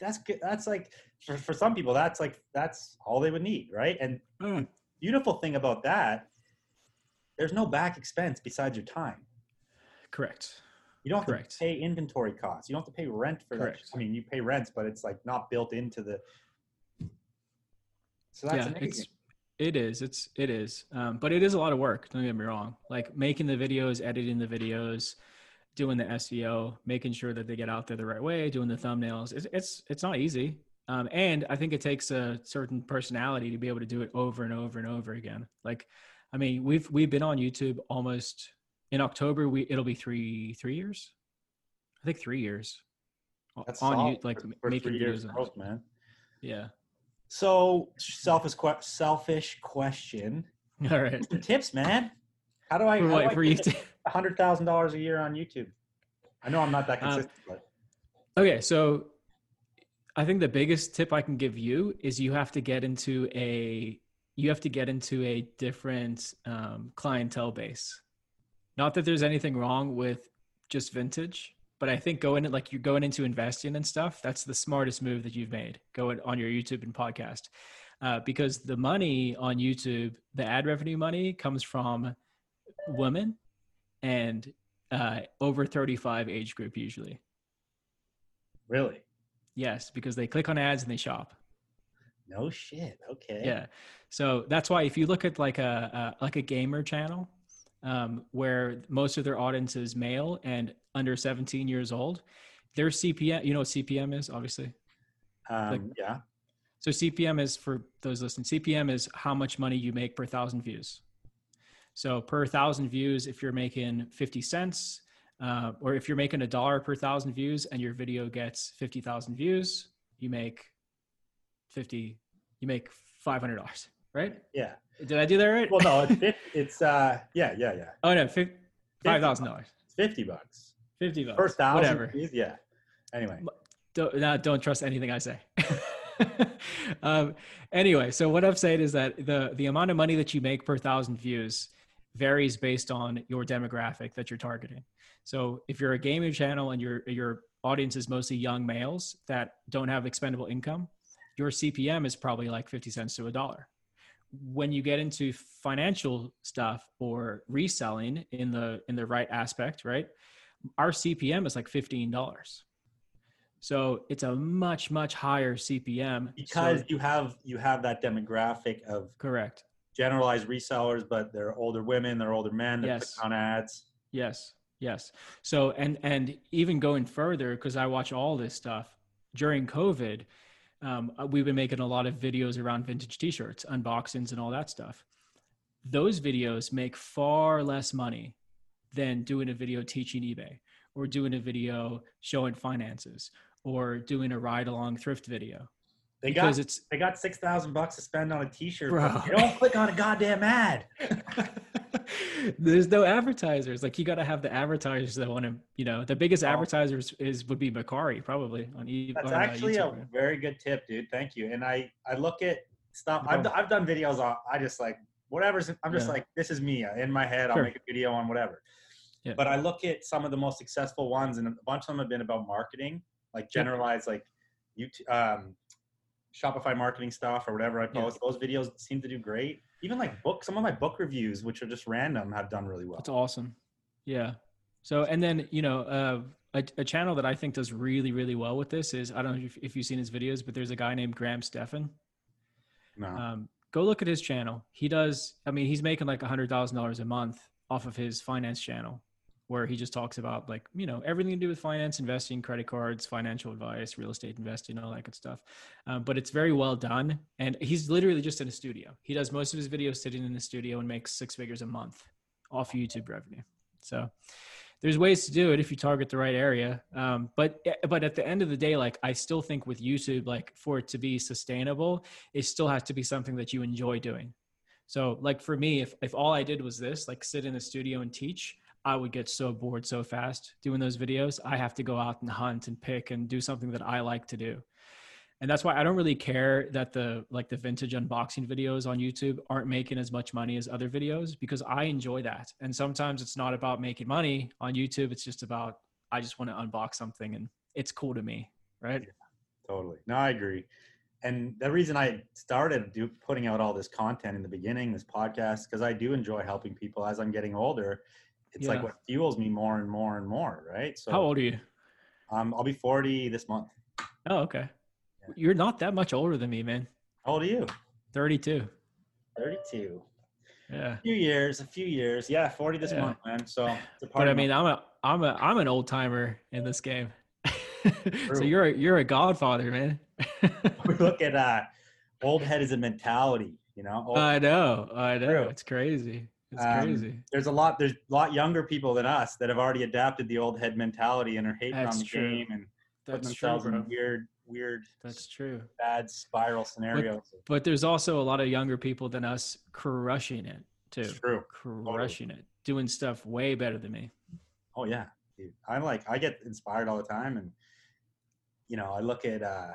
That's good that's like for, for some people that's like that's all they would need right? And mm. beautiful thing about that there's no back expense besides your time. Correct you don't have Correct. to pay inventory costs. You don't have to pay rent for Correct. that. I mean, you pay rents, but it's like not built into the. So that's yeah, amazing. It's, it is. It's it is. Um, but it is a lot of work. Don't get me wrong. Like making the videos, editing the videos, doing the SEO, making sure that they get out there the right way, doing the thumbnails. It's it's it's not easy. Um, and I think it takes a certain personality to be able to do it over and over and over again. Like, I mean, we've we've been on YouTube almost in October. We it'll be three three years. I think three years. That's on you like for, for making videos. Growth, man. Yeah. So selfish, selfish question. [LAUGHS] All right. Tips, man. How do I? For what, for you? hundred thousand dollars a year on YouTube. I know I'm not that um, consistent, um, but. Okay, so I think the biggest tip I can give you is you have to get into a you have to get into a different um, clientele base. Not that there's anything wrong with just vintage, but I think going like you're going into investing and stuff. That's the smartest move that you've made. Going on your YouTube and podcast, uh, because the money on YouTube, the ad revenue money comes from women and uh, over 35 age group usually. Really? Yes, because they click on ads and they shop. No shit. Okay. Yeah. So that's why if you look at like a, a like a gamer channel, um, where most of their audience is male and under 17 years old, their CPM, you know what CPM is, obviously. Um, like, yeah. So CPM is for those listening. CPM is how much money you make per thousand views. So per thousand views, if you're making 50 cents, uh, or if you're making a dollar per thousand views and your video gets 50,000 views, you make 50, you make $500, right? Yeah. Did I do that right? Well, no, it's, [LAUGHS] it's uh, yeah, yeah, yeah. Oh no, five thousand dollars. Fifty bucks. Fifty bucks. Per thousand. Whatever. Views, yeah. Anyway. Don't, no, don't trust anything I say. [LAUGHS] um, anyway, so what I've said is that the the amount of money that you make per thousand views varies based on your demographic that you're targeting. So if you're a gaming channel and your your audience is mostly young males that don't have expendable income, your CPM is probably like 50 cents to a dollar. When you get into financial stuff or reselling in the in the right aspect, right? Our CPM is like $15. So it's a much much higher CPM because so, you have you have that demographic of correct generalized resellers, but they're older women, they're older men, they yes. on ads. Yes, yes. So and and even going further, because I watch all this stuff during COVID, um, uh, we've been making a lot of videos around vintage T-shirts, unboxings, and all that stuff. Those videos make far less money than doing a video teaching eBay or doing a video showing finances or doing a ride along thrift video they because got it's they got six thousand bucks to spend on a T-shirt. Bro. You don't click on a goddamn ad. [LAUGHS] There's no advertisers. Like you got to have the advertisers that want to. You know, the biggest oh. advertisers is would be Mercari probably on eBay. That's on, uh, actually uh, a very good tip, dude. Thank you. And I I look at stuff. I've I've done videos on. I just like whatever's. I'm just yeah. like this is me in my head. I'll make a video on whatever. Yeah. But I look at some of the most successful ones, and a bunch of them have been about marketing, like generalized, like you um, Shopify marketing stuff or whatever I post. Yeah. Those videos seem to do great. Even like book, some of my book reviews, which are just random, have done really well. That's awesome. Yeah. So, and then, you know, uh, a, a, channel that I think does really, really well with this is I don't know if, if you've seen his videos, but there's a guy named Graham Stephan. No. Um, go look at his channel. He does, I mean, he's making like a $100,000 a month off of his finance channel where he just talks about like you know everything to do with finance investing credit cards financial advice real estate investing all that good stuff. Um, but it's very well done. And he's literally just in a studio. He does most of his videos sitting in the studio and makes six figures a month off youtube revenue. So there's ways to do it if you target the right area. Um, but eh, but at the end of the day like i still think with youtube like for it to be sustainable it still has to be something that you enjoy doing. So like for me if, if all i did was this like sit in a studio and teach I would get so bored so fast doing those videos. I have to go out and hunt and pick and do something that I like to do. And that's why I don't really care that the like the vintage unboxing videos on YouTube aren't making as much money as other videos because I enjoy that. And sometimes it's not about making money on YouTube, it's just about I just want to unbox something and it's cool to me, right? Yeah, totally. No, I agree. And the reason I started do, putting out all this content in the beginning, this podcast, because I do enjoy helping people as I'm getting older it's yeah. like what fuels me more and more and more, right? So how old are you? Um, I'll be 40 this month. Oh, okay. Yeah. You're not that much older than me, man. How old are you? 32. 32. Yeah. A few years, a few years. Yeah, 40 this yeah. month, man. So But I mean, I'm a I'm a I'm an old timer in this game. [LAUGHS] so you're a, you're a godfather, man. [LAUGHS] we look at uh [LAUGHS] old head as a mentality, you know. Old I know. I know. True. It's crazy. It's um, crazy. There's a lot. There's a lot younger people than us that have already adapted the old head mentality and are hating That's on the true. game and That's putting themselves true, in weird, weird. That's true. Bad spiral scenarios. But, but, there's also a lot of younger people than us crushing it too. true. Crushing totally. it, doing stuff way better than me. Oh yeah, dude. I'm like I get inspired all the time, and you know I look at uh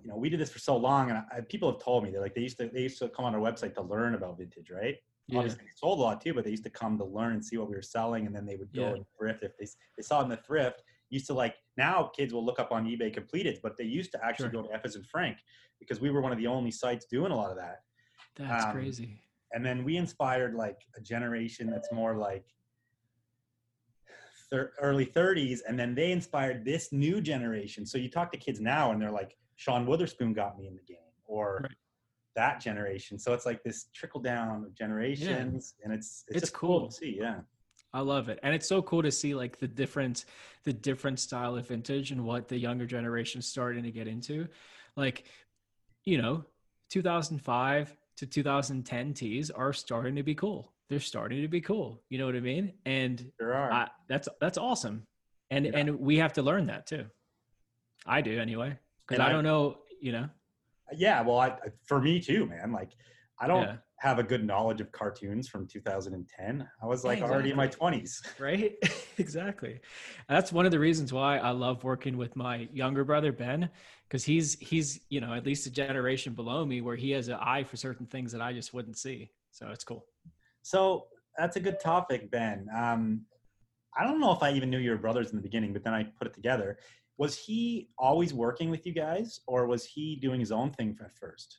you know, we did this for so long, and I, people have told me they're like they used to they used to come on our website to learn about vintage, right? Yeah. Obviously, they sold a lot too, but they used to come to learn and see what we were selling, and then they would go yeah. and thrift if they they saw it in the thrift. Used to like now kids will look up on eBay completed, but they used to actually sure. go to Effes and Frank because we were one of the only sites doing a lot of that. That's um, crazy. And then we inspired like a generation that's more like thir- early 30s, and then they inspired this new generation. So you talk to kids now, and they're like, Sean Wotherspoon got me in the game, or right. That generation. So it's like this trickle down of generations, yeah. and it's it's, it's cool. cool to see. Yeah. I love it. And it's so cool to see like the different the different style of vintage and what the younger generation is starting to get into. Like, you know, 2005 to 2010 tees are starting to be cool. They're starting to be cool. You know what I mean? And there are. I, that's that's awesome. And yeah. and we have to learn that too. I do anyway because I, I, don't know, you know. Yeah, well, I, for me too, man. Like, I don't yeah. have a good knowledge of cartoons from 2010. I was like exactly. already in my 20s. [LAUGHS] Right? [LAUGHS] exactly. That's one of the reasons why I love working with my younger brother Ben, because he's he's you know at least a generation below me where he has an eye for certain things that I just wouldn't see. So it's cool. So that's a good topic, Ben. Um, I don't know if I even knew your brothers in the beginning, but then I put it together was he always working with you guys or was he doing his own thing at first?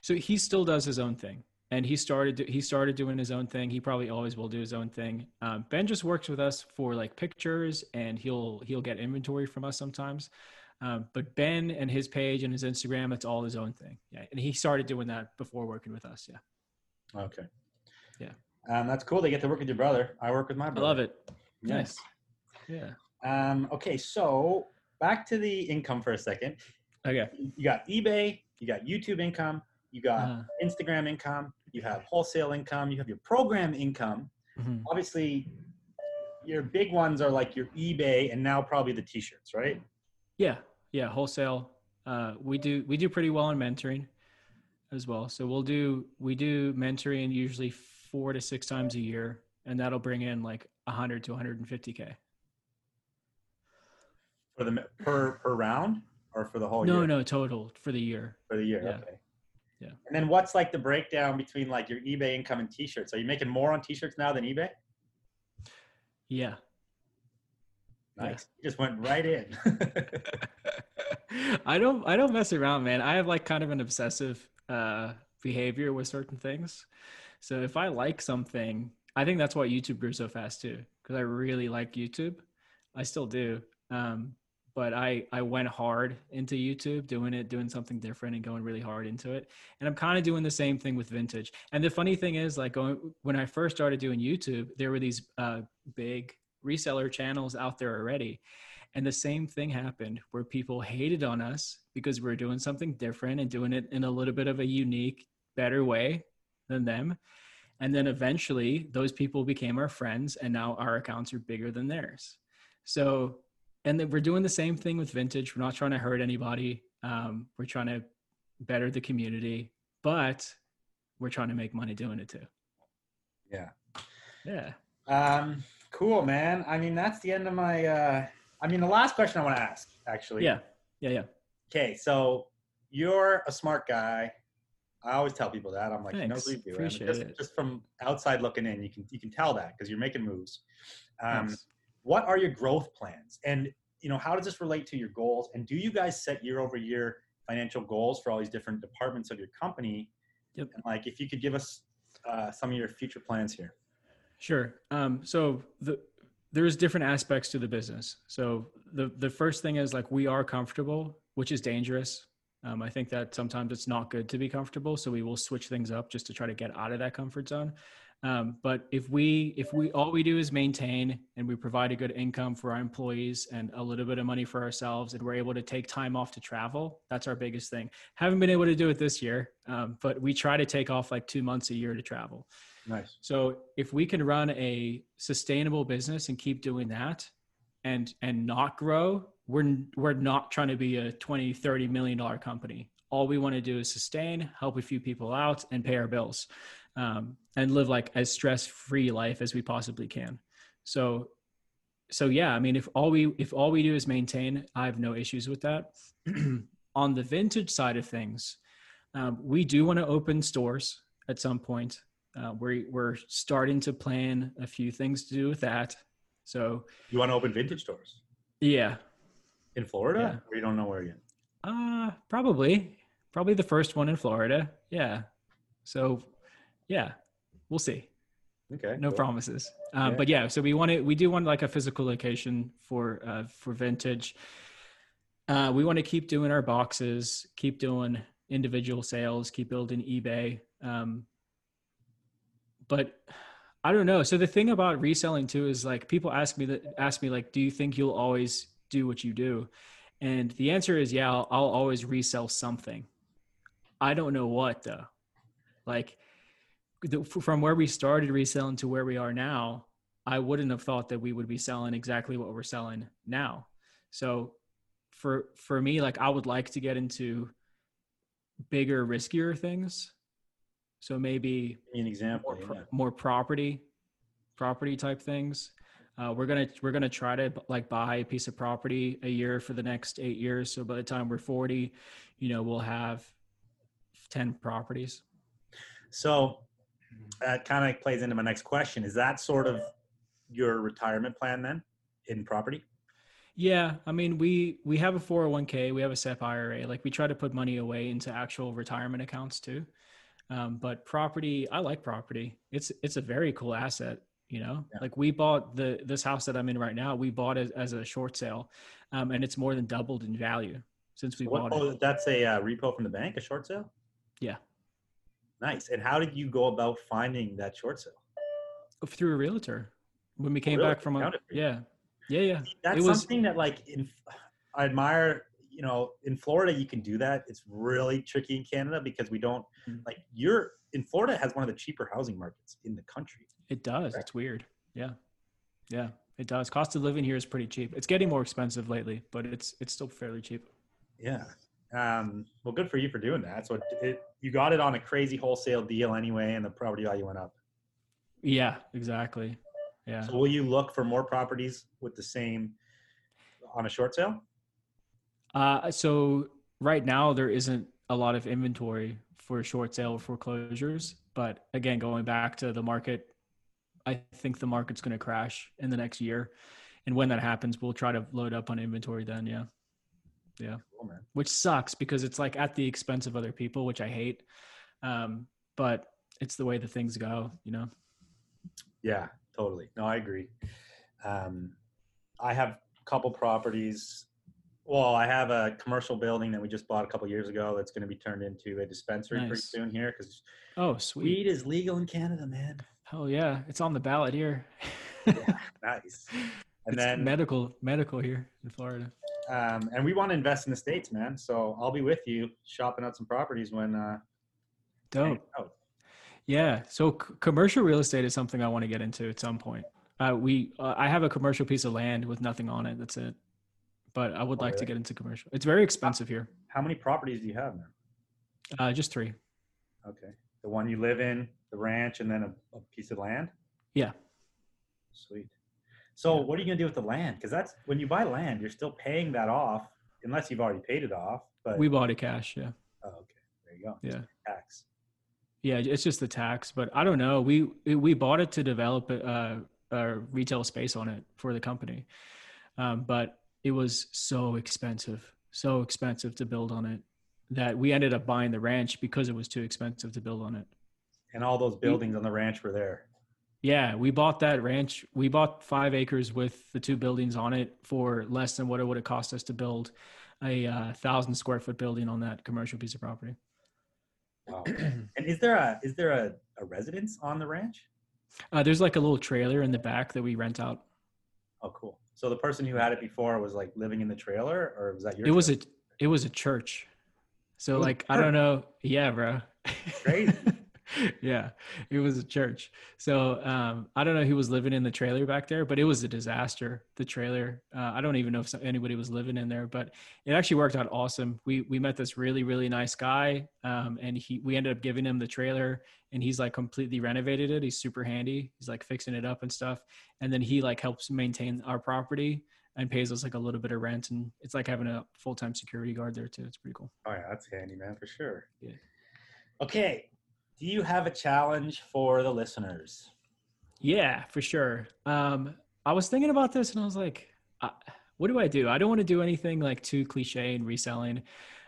So he still does his own thing and he started he started doing his own thing. He probably always will do his own thing. Um, ben just works with us for like pictures and he'll he'll get inventory from us sometimes. Um, but ben and his page and his instagram it's all his own thing. Yeah and he started doing that before working with us yeah. Okay. Yeah. Um, that's cool. They get to work with your brother. I work with my brother. i love it. Nice. Yeah. Um, okay so back to the income for a second. Okay. You got eBay, you got YouTube income, you got uh-huh. Instagram income, you have wholesale income, you have your program income. Mm-hmm. Obviously, your big ones are like your eBay and now probably the t-shirts, right? Yeah. Yeah, wholesale. Uh, we do we do pretty well in mentoring as well. So we'll do we do mentoring usually 4 to 6 times a year and that'll bring in like 100 to 150k for the per per round or for the whole no, year? No, no, total for the year. For the year, yeah. okay. Yeah. And then what's like the breakdown between like your eBay income and t-shirts? Are you making more on t-shirts now than eBay? Yeah. Nice. Yeah. You just went right in. [LAUGHS] I don't I don't mess around, man. I have like kind of an obsessive uh behavior with certain things. So if I like something, I think that's why YouTube grew so fast too, because I really like YouTube. I still do. Um, but I I went hard into YouTube, doing it, doing something different, and going really hard into it. And I'm kind of doing the same thing with vintage. And the funny thing is, like going when I first started doing YouTube, there were these uh, big reseller channels out there already. And the same thing happened where people hated on us because we are doing something different and doing it in a little bit of a unique, better way than them. And then eventually those people became our friends and now our accounts are bigger than theirs. So and we're doing the same thing with vintage. We're not trying to hurt anybody. Um, we're trying to better the community, but we're trying to make money doing it too. Yeah. Yeah. Um, cool, man. I mean, that's the end of my, uh, I mean, the last question I want to ask actually. Yeah. Yeah. Yeah. Okay. So you're a smart guy. I always tell people that. I'm like, Thanks. you know, Appreciate just, it. just from outside looking in, you can, you can tell that because you're making moves. Um, what are your growth plans and you know how does this relate to your goals? And do you guys set year over year financial goals for all these different departments of your company? Yep. and like if you could give us uh, some of your future plans here. Sure. Um, so the there's different aspects to the business. So the the first thing is like we are comfortable which is dangerous. Um, i think that sometimes it's not good to be comfortable so we will switch things up just to try to get out of that comfort zone um, but if we if we all we do is maintain and we provide a good income for our employees and a little bit of money for ourselves, and we're able to take time off to travel, that's our biggest thing. Haven't been able to do it this year, um, but we try to take off like two months a year to travel. Nice. So if we can run a sustainable business and keep doing that, and and not grow, we're we're not trying to be a 20 30 million dollar company all we want to do is sustain help a few people out and pay our bills um, and live like as stress free life as we possibly can. So, so yeah, I mean, if all we if all we do is maintain, I have no issues with that. [CLEARS THROAT] on the vintage side of things, um, we do want to open stores at some point. Uh, we're we're starting to plan a few things to do with that. So you want to open vintage stores? Yeah. In Florida, yeah. or you don't know where yet? Uh, probably, probably the first one in Florida. Yeah. So, yeah, we'll see. Okay. No cool. promises. Um, yeah. But yeah, so we want to, we do want like a physical location for uh, for vintage. Uh, we want to keep doing our boxes, keep doing individual sales, keep building eBay. Um, but I don't know. So the thing about reselling too is like people ask me that ask me like, do you think you'll always do what you do? And the answer is yeah, I'll, I'll always resell something. I don't know what though. Like the, from where we started reselling to where we are now, I wouldn't have thought that we would be selling exactly what we're selling now. So for for me, like I would like to get into bigger, riskier things. So maybe an example, more, yeah. more property, property type things. Uh, we're gonna we're gonna try to like buy a piece of property a year for the next eight years. So by the time we're forty, you know, we'll have ten properties. So that kind of plays into my next question. Is that sort of your retirement plan then in property? Yeah, I mean, we we have a 401k, we have a SEP IRA. Like we try to put money away into actual retirement accounts too. Um, but property, I like property. It's it's a very cool asset. You know, yeah. like we bought the this house that I'm in right now. We bought it as a short sale, um, and it's more than doubled in value since we so bought what, it. That's a uh, repo from the bank, a short sale. Yeah. Nice. And how did you go about finding that short sale? Through a realtor. When we came really? back from a, yeah, yeah, yeah. That's it was, something that like in, I admire. You know, in Florida, you can do that. It's really tricky in Canada because we don't mm-hmm. like. You're in Florida has one of the cheaper housing markets in the country. It does. It's weird. Yeah, yeah, it does. Cost of living here is pretty cheap. It's getting more expensive lately, but it's it's still fairly cheap. Yeah. Um, well, good for you for doing that. So it, it, you got it on a crazy wholesale deal anyway, and the property value went up. Yeah, exactly. Yeah. So will you look for more properties with the same on a short sale? Uh, so right now there isn't a lot of inventory for short sale foreclosures, but again, going back to the market, I think the market's going to crash in the next year, and when that happens, we'll try to load up on inventory then. Yeah. Yeah. Cool, which sucks because it's like at the expense of other people, which I hate. Um, but it's the way the things go, you know? Yeah, totally. No, I agree. Um, I have a couple properties. Well, I have a commercial building that we just bought a couple years ago that's going to be turned into a dispensary nice. pretty soon here because oh, sweet. Weed is legal in Canada, man. Oh yeah, it's on the ballot here. yeah, nice. [LAUGHS] And it's then medical, medical here in Florida. Um, and we want to invest in the states, man. So I'll be with you shopping out some properties when. Uh, Dope. Yeah. So c- commercial real estate is something I want to get into at some point. Uh, we, uh, I have a commercial piece of land with nothing on it. That's it. But I would oh, like really? to get into commercial. It's very expensive here. How many properties do you have now? Uh, just three. Okay. The one you live in, the ranch, and then a, a piece of land. Yeah. Sweet. So yeah. what are you going to do with the land? Because that's when you buy land, you're still paying that off unless you've already paid it off. But we bought it cash. Yeah. Oh, okay. There you go. Yeah. Tax. Yeah, it's just the tax, but I don't know. We we bought it to develop a, a retail space on it for the company, um, but it was so expensive, so expensive to build on it that we ended up buying the ranch because it was too expensive to build on it. And all those buildings we, on the ranch were there. Yeah, we bought that ranch. We bought five acres with the two buildings on it for less than what it would have cost us to build a uh, thousand square foot building on that commercial piece of property. Wow. [CLEARS THROAT] and is there a is there a, a residence on the ranch? Uh, there's like a little trailer in the back that we rent out. Oh, cool. So the person who had it before was like living in the trailer, or was that your? It trailer? was a it was a church. So like I don't know. Yeah, bro. [LAUGHS] Crazy. [LAUGHS] yeah, it was a church. So um, I don't know who was living in the trailer back there, but it was a disaster. The trailer. Uh, I don't even know if anybody was living in there, but it actually worked out awesome. We we met this really really nice guy, um, and he we ended up giving him the trailer, and he's like completely renovated it. He's super handy. He's like fixing it up and stuff, and then he like helps maintain our property. and pays us like a little bit of rent, and it's like having a full time security guard there too. It's pretty cool. Oh yeah, that's handy, man, for sure. Yeah. Okay, do you have a challenge for the listeners? Yeah, for sure. Um, I was thinking about this, and I was like, uh, what do I do? I don't want to do anything like too cliche and reselling.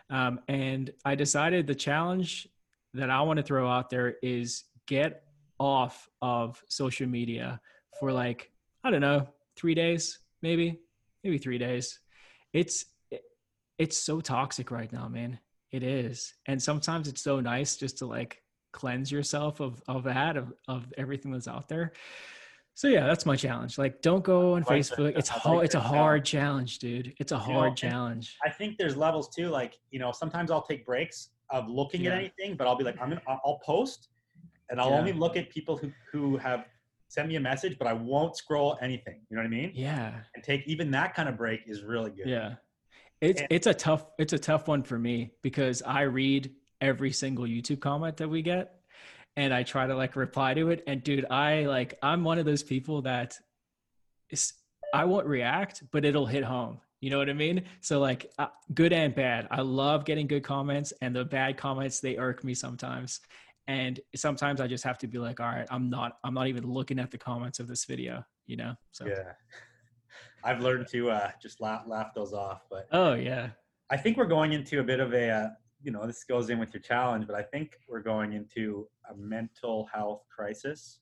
Um, and I decided the challenge that I want to throw out there is get off of social media for like I don't know three days, maybe, maybe three days. It's it's so toxic right now, man. It is, and sometimes it's so nice just to like cleanse yourself of of that of of everything that's out there. So yeah, that's my challenge. Like, don't go on like Facebook. It's hard. Like it's a hard challenge, dude. It's a hard know, challenge. I think there's levels too. Like, you know, sometimes I'll take breaks of looking yeah. at anything, but I'll be like, I'm gonna, I'll post, and I'll yeah. only look at people who who have sent me a message, but I won't scroll anything. You know what I mean? Yeah. And take even that kind of break is really good. Yeah. It's and, it's a tough it's a tough one for me because I read every single YouTube comment that we get and I try to like reply to it. And dude, I like I'm one of those people that is I won't react, but it'll hit home. You know what I mean? So like uh, good and bad. I love getting good comments, and the bad comments they irk me sometimes. And sometimes I just have to be like, all right, I'm not I'm not even looking at the comments of this video. You know? So yeah. [LAUGHS] I've learned to uh, just laugh laugh those off. But oh yeah, I think we're going into a bit of a uh, you know this goes in with your challenge, but I think we're going into a mental health crisis.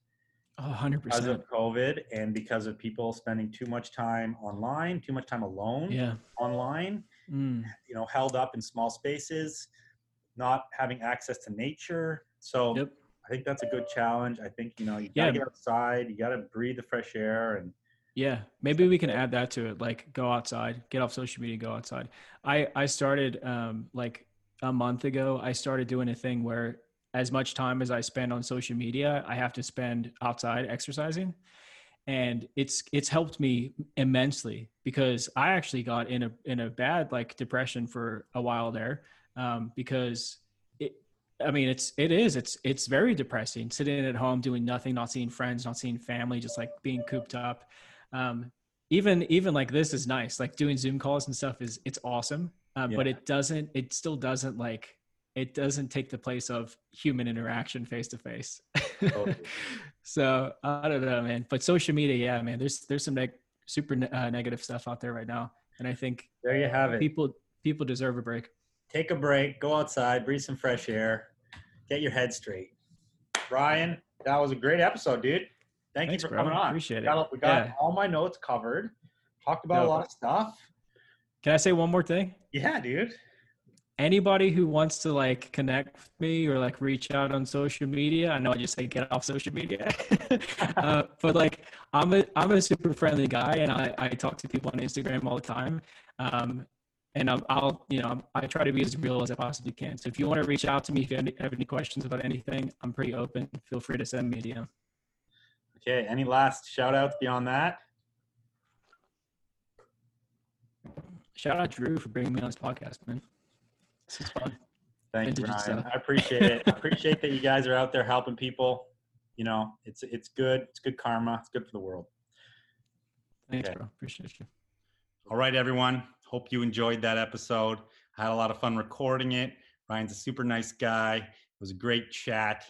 Oh, 100%. Because of COVID and because of people spending too much time online, too much time alone yeah. online, mm. you know, held up in small spaces, not having access to nature. So yep. I think that's a good challenge. I think, you know, you gotta get outside, you gotta breathe the fresh air and yeah, maybe we can add that to it. Like go outside, get off social media, go outside. I I started um like a month ago. I started doing a thing where as much time as I spend on social media, I have to spend outside exercising. And it's it's helped me immensely because I actually got in a in a bad like depression for a while there um, because it I mean it's it is it's it's very depressing sitting at home doing nothing, not seeing friends, not seeing family, just like being cooped up. Um, even even like this is nice. Like doing Zoom calls and stuff is it's awesome, um, yeah. but it doesn't it still doesn't like it doesn't take the place of human interaction face to face. [LAUGHS] So I don't know, man. But social media, yeah, man. There's there's some neg- super uh, negative stuff out there right now, and I think there you have it. People people deserve a break. Take a break, go outside, breathe some fresh air, get your head straight. Ryan, that was a great episode, dude. Thank Thanks, you for bro. coming on. Appreciate it. We got, we got yeah. all my notes covered. Talked about no. a lot of stuff. Can I say one more thing? Yeah, dude. Anybody who wants to like connect with me or like reach out on social media i know i just say get off social media. [LAUGHS] Uh, but like i'm a i'm a super friendly guy and i i talk to people on instagram all the time. Um, and I'll, I'll, you know i try to be as real as i possibly can. So if you want to reach out to me if you have any questions about anything i'm pretty open. Feel free to send me a dm okay any last shout outs beyond that shout out drew for bringing me on this podcast man this is fun. Thank you, Ryan. I appreciate it. I [LAUGHS] appreciate that you guys are out there helping people. You know, it's it's good. It's good karma. It's good for the world. Thanks, okay. bro. Appreciate you. All right, everyone. Hope you enjoyed that episode. I had a lot of fun recording it. Ryan's a super nice guy. It was a great chat.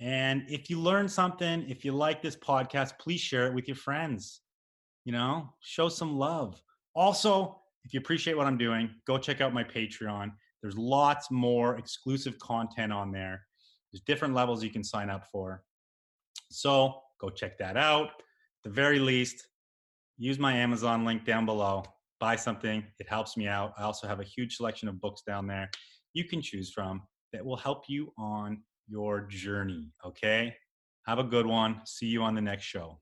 And if you learned something, if you like this podcast, please share it with your friends. You know, show some love. Also, if you appreciate what I'm doing, go check out my Patreon. There's lots more exclusive content on there. There's different levels you can sign up for. So go check that out. At the very least, use my Amazon link down below. Buy something, it helps me out. I also have a huge selection of books down there you can choose from that will help you on your journey. Okay? Have a good one. See you on the next show.